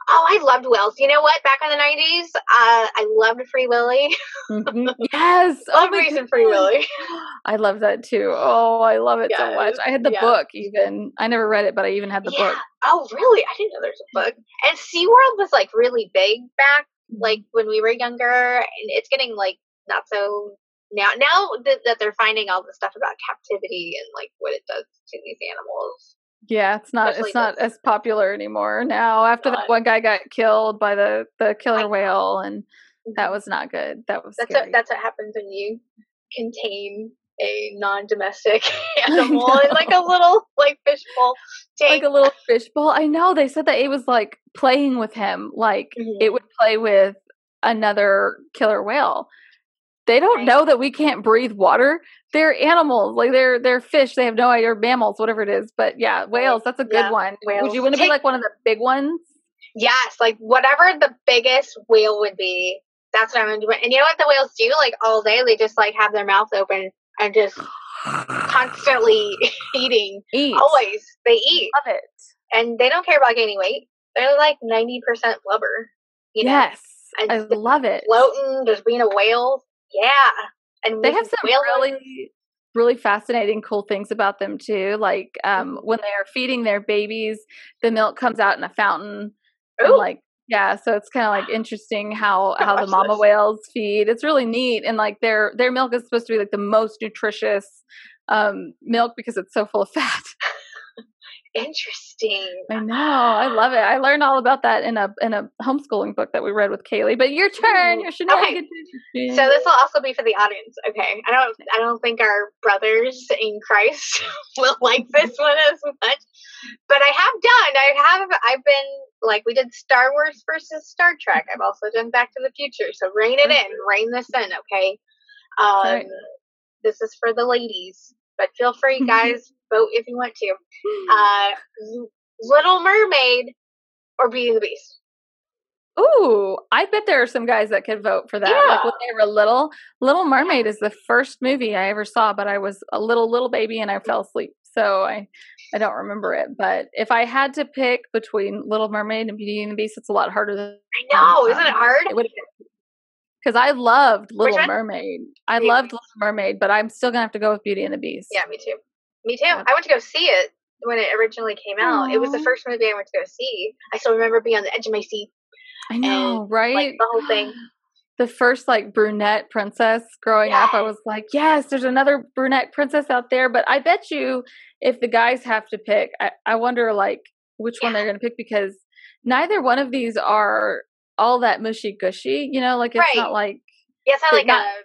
Oh, I loved whales. You know what? Back in the nineties, uh, I loved Free Willy. Mhm. (laughs) yes. Oh Love me some Free. Willy. (gasps) I love that too. Oh, I love it so much. I had the yeah. book even. I never read it, but I even had the yeah. book. Oh, really? I didn't know there's a book. And SeaWorld was like really big back, like when we were younger, and it's getting like not so now. Now that, that they're finding all the stuff about captivity and like what it does to these animals. Yeah, it's not Especially it's not as popular anymore now. After that one guy got killed by the the killer whale and that was not good. That was That's scary. what that's what happens when you contain a non-domestic (laughs) (laughs) animal in like a little like fishbowl tank. like a little fishbowl. I know they said that it was like playing with him, like Mhm. it would play with another killer whale. They don't Right. know that we can't breathe water. They're animals, like they're they're fish. They have no idea, mammals, whatever it is. But yeah, whales. That's a good Yeah, one. Would you want to be like one of the big ones? Yes, like whatever the biggest whale would be, that's what I'm gonna do. And you know what the whales do? Like all day, they just like have their mouth open and just constantly (laughs) eating. Eat. Always, they eat, love it. and they don't care about gaining weight. They're like ninety percent blubber. You know, yes, And I love it. floating, just being a whale. Yeah, and they have some really really fascinating cool things about them too like Mm-hmm. um when they're feeding their babies the milk comes out in a fountain and, like yeah so it's kind of like (gasps) interesting how how the mama this. whales feed it's really neat and like their their milk is supposed to be like the most nutritious um milk because it's so full of fat Interesting. i know i love it i learned all about that in a in a homeschooling book that we read with kaylee but your turn your okay. So this will also be for the audience. Okay, I don't, I don't think our brothers in Christ (laughs) will like this (laughs) one as much, but I have done. I have. I've been like we did Star Wars versus Star Trek. I've also done Back to the Future. So rein it in, rein this in. Okay. Um, Alright. This is for the ladies, but feel free, (laughs) guys, vote if you want to. Uh, Little Mermaid or Beauty and the Beast. Ooh, I bet there are some guys that could vote for that. Like when they were little. Little Mermaid is the first movie I ever saw, but I was a little little baby and I fell asleep, so I I don't remember it. But if I had to pick between Little Mermaid and Beauty and the Beast, it's a lot harder than I know, isn't it hard? it because I loved Little? Mermaid. I loved. Little Mermaid, but I'm still gonna have to go with Beauty and the Beast. Yeah, me too. Me too. Yeah. I went to go see it when it originally came out. It was the first movie I went to go see. I still remember being on the edge of my seat, I know, right? like the whole thing. (gasps) the first like brunette princess growing up, I was like, yes, there's another brunette princess out there. But I bet you if the guys have to pick, I, I wonder like which one they're going to pick because neither one of these are all that mushy gushy. You know, like it's Right. not like, Yeah, it's not But like not- a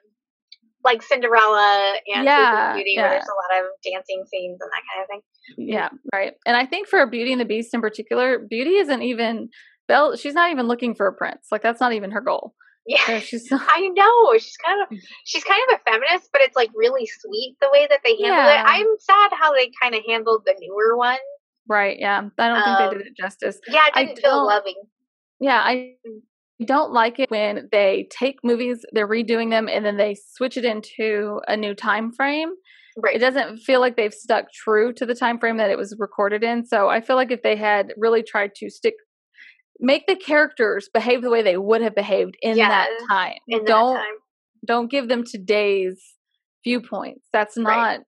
like Cinderella and Yeah, Beauty yeah. where there's a lot of dancing scenes and that kind of thing. yeah, right. And I think for Beauty and the Beast in particular, Beauty isn't even, Belle, she's not even looking for a prince. Like that's not even her goal. Yeah. So she's (laughs) I know. She's kind Mm. of she's kind of a feminist, but it's like really sweet the way that they handle Yeah. it. I'm sad how they kind of handled the newer one. right. Yeah. I don't think Um, they did it justice. Yeah, it I didn't feel loving. Yeah, I don't like it when they take movies, they're redoing them, and then they switch it into a new time frame. Right. It doesn't feel like they've stuck true to the time frame that it was recorded in. So I feel like if they had really tried to stick, make the characters behave the way they would have behaved in that time. in don't time. don't give them today's viewpoints. That's not Right.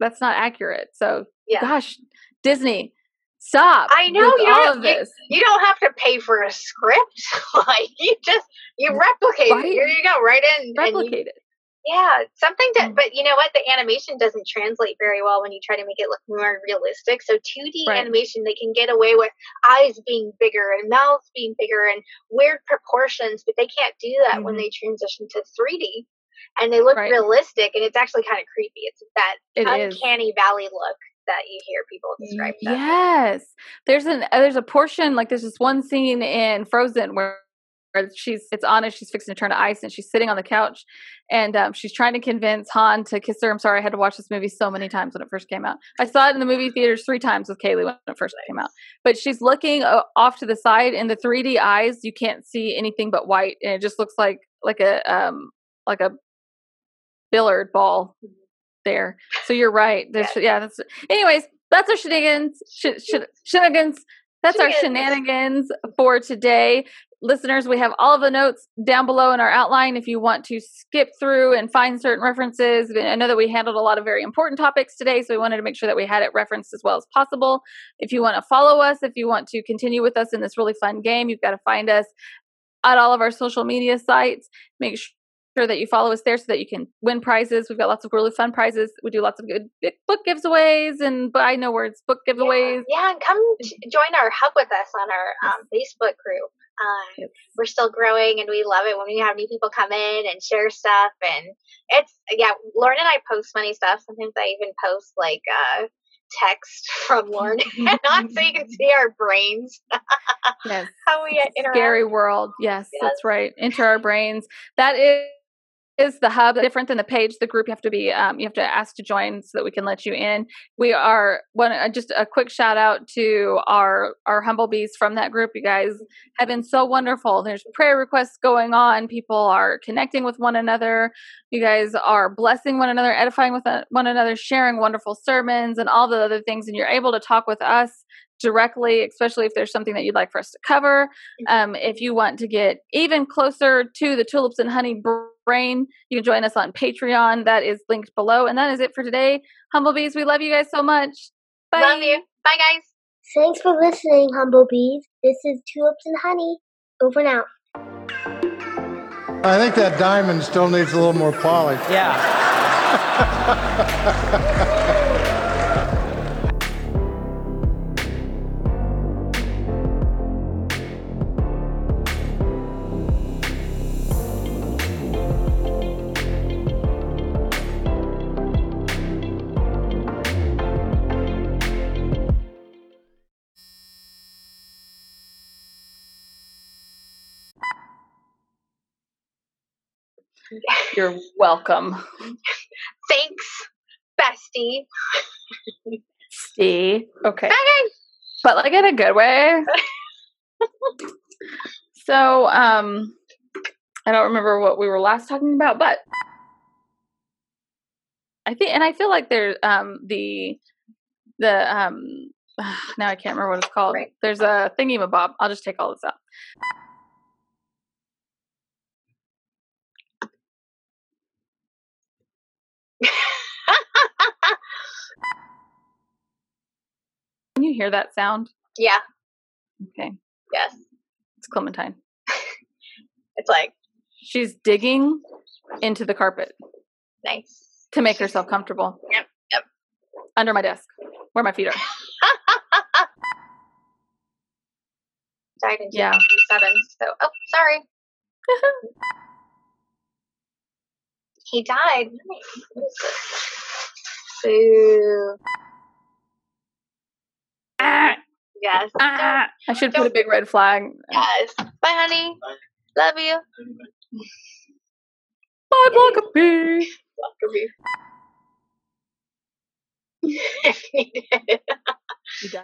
that's not accurate. So Yeah. gosh, Disney, Stop. I know, you don't- this. You don't have to pay for a script. (laughs) like you just you replicate Right. it. Here you go, right in. and you- it. yeah, something to. Mm. But you know what? The animation doesn't translate very well when you try to make it look more realistic. So 2D Right. animation, they can get away with eyes being bigger and mouths being bigger and weird proportions, but they can't do that when Mhm. they transition to 3D. And they look Right. realistic, and it's actually kind of creepy. It's that It is. uncanny valley look that you hear people describe. that. Yes, there's an uh, there's a portion like there's this one scene in Frozen where, she's it's Anna she's fixing to turn to ice and she's sitting on the couch and um, she's trying to convince Han to kiss her. I'm sorry, I had to watch this movie so many times when it first came out. I saw it in the movie theaters three times with Kaylee when it first came out. But she's looking uh, off to the side in the 3D eyes. You can't see anything but white, and it just looks like like a um like a billard ball there. So you're right. There's yeah. That's anyways. That's our shenanigans. Sh- sh- shenanigans. That's our Shenanigans. shenanigans for today. Listeners, we have all of the notes down below in our outline if you want to skip through and find certain references. I know that we handled a lot of very important topics today, so we wanted to make sure that we had it referenced as well as possible. If you want to follow us, if you want to continue with us in this really fun game, you've got to find us at all of our social media sites. Make sure that you follow us there so that you can win prizes. We've got lots of really fun prizes. We do lots of good book giveaways and I know words, book giveaways. Yeah, yeah and come join our hub with us on our um, Facebook group. Yes. we're still growing, and we love it when we have new people come in and share stuff. And it's yeah, Lauren and I post funny stuff. Sometimes I even post like uh, text (laughs) from Lauren (laughs) and on so you can see our brains Yes. (laughs) how we interact. Scary world. Yes, Yes. that's right. Enter our brains. That is is the hub different than the page the group you have to be um, you have to ask to join so that we can let you in. We are one uh, just a quick shout out to our our humble bees from that group. You guys have been so wonderful. There's prayer requests going on. People are connecting with one another. You guys are blessing one another edifying with uh, one another sharing wonderful sermons and all the other things and you're able to talk with us directly especially if there's something that you'd like for us to cover. Um, if you want to get even closer to the tulips and honey brain you can join us on patreon that is linked below and that is it for today humblebees we love you guys so much bye Love you. Bye, guys. Thanks for listening, Humblebees. This is Tulips and Honey. Over and out. I think that diamond still needs a little more polish. Yeah. (laughs) you're welcome. Thanks, bestie. see? Okay. Bye, but like in a good way. (laughs) So um i don't remember what we were last talking about but i think and i feel like there's um the the um (sighs) now i can't remember what it's called. Right. there's a thingy bob i'll just take all this out can you hear that sound yeah. okay Yes. it's clementine (laughs) It's like she's digging into the carpet nice. to make herself comfortable Yep. Yep. under my desk where my feet are (laughs) Died in Yeah. 2007. So, oh, sorry. (laughs) he died. Nice. What is this? Boo. Ah, Yes. ah. I should put a big red flag. Yes. Bye, honey. Love you. Bye, block a bee. Love you. You died.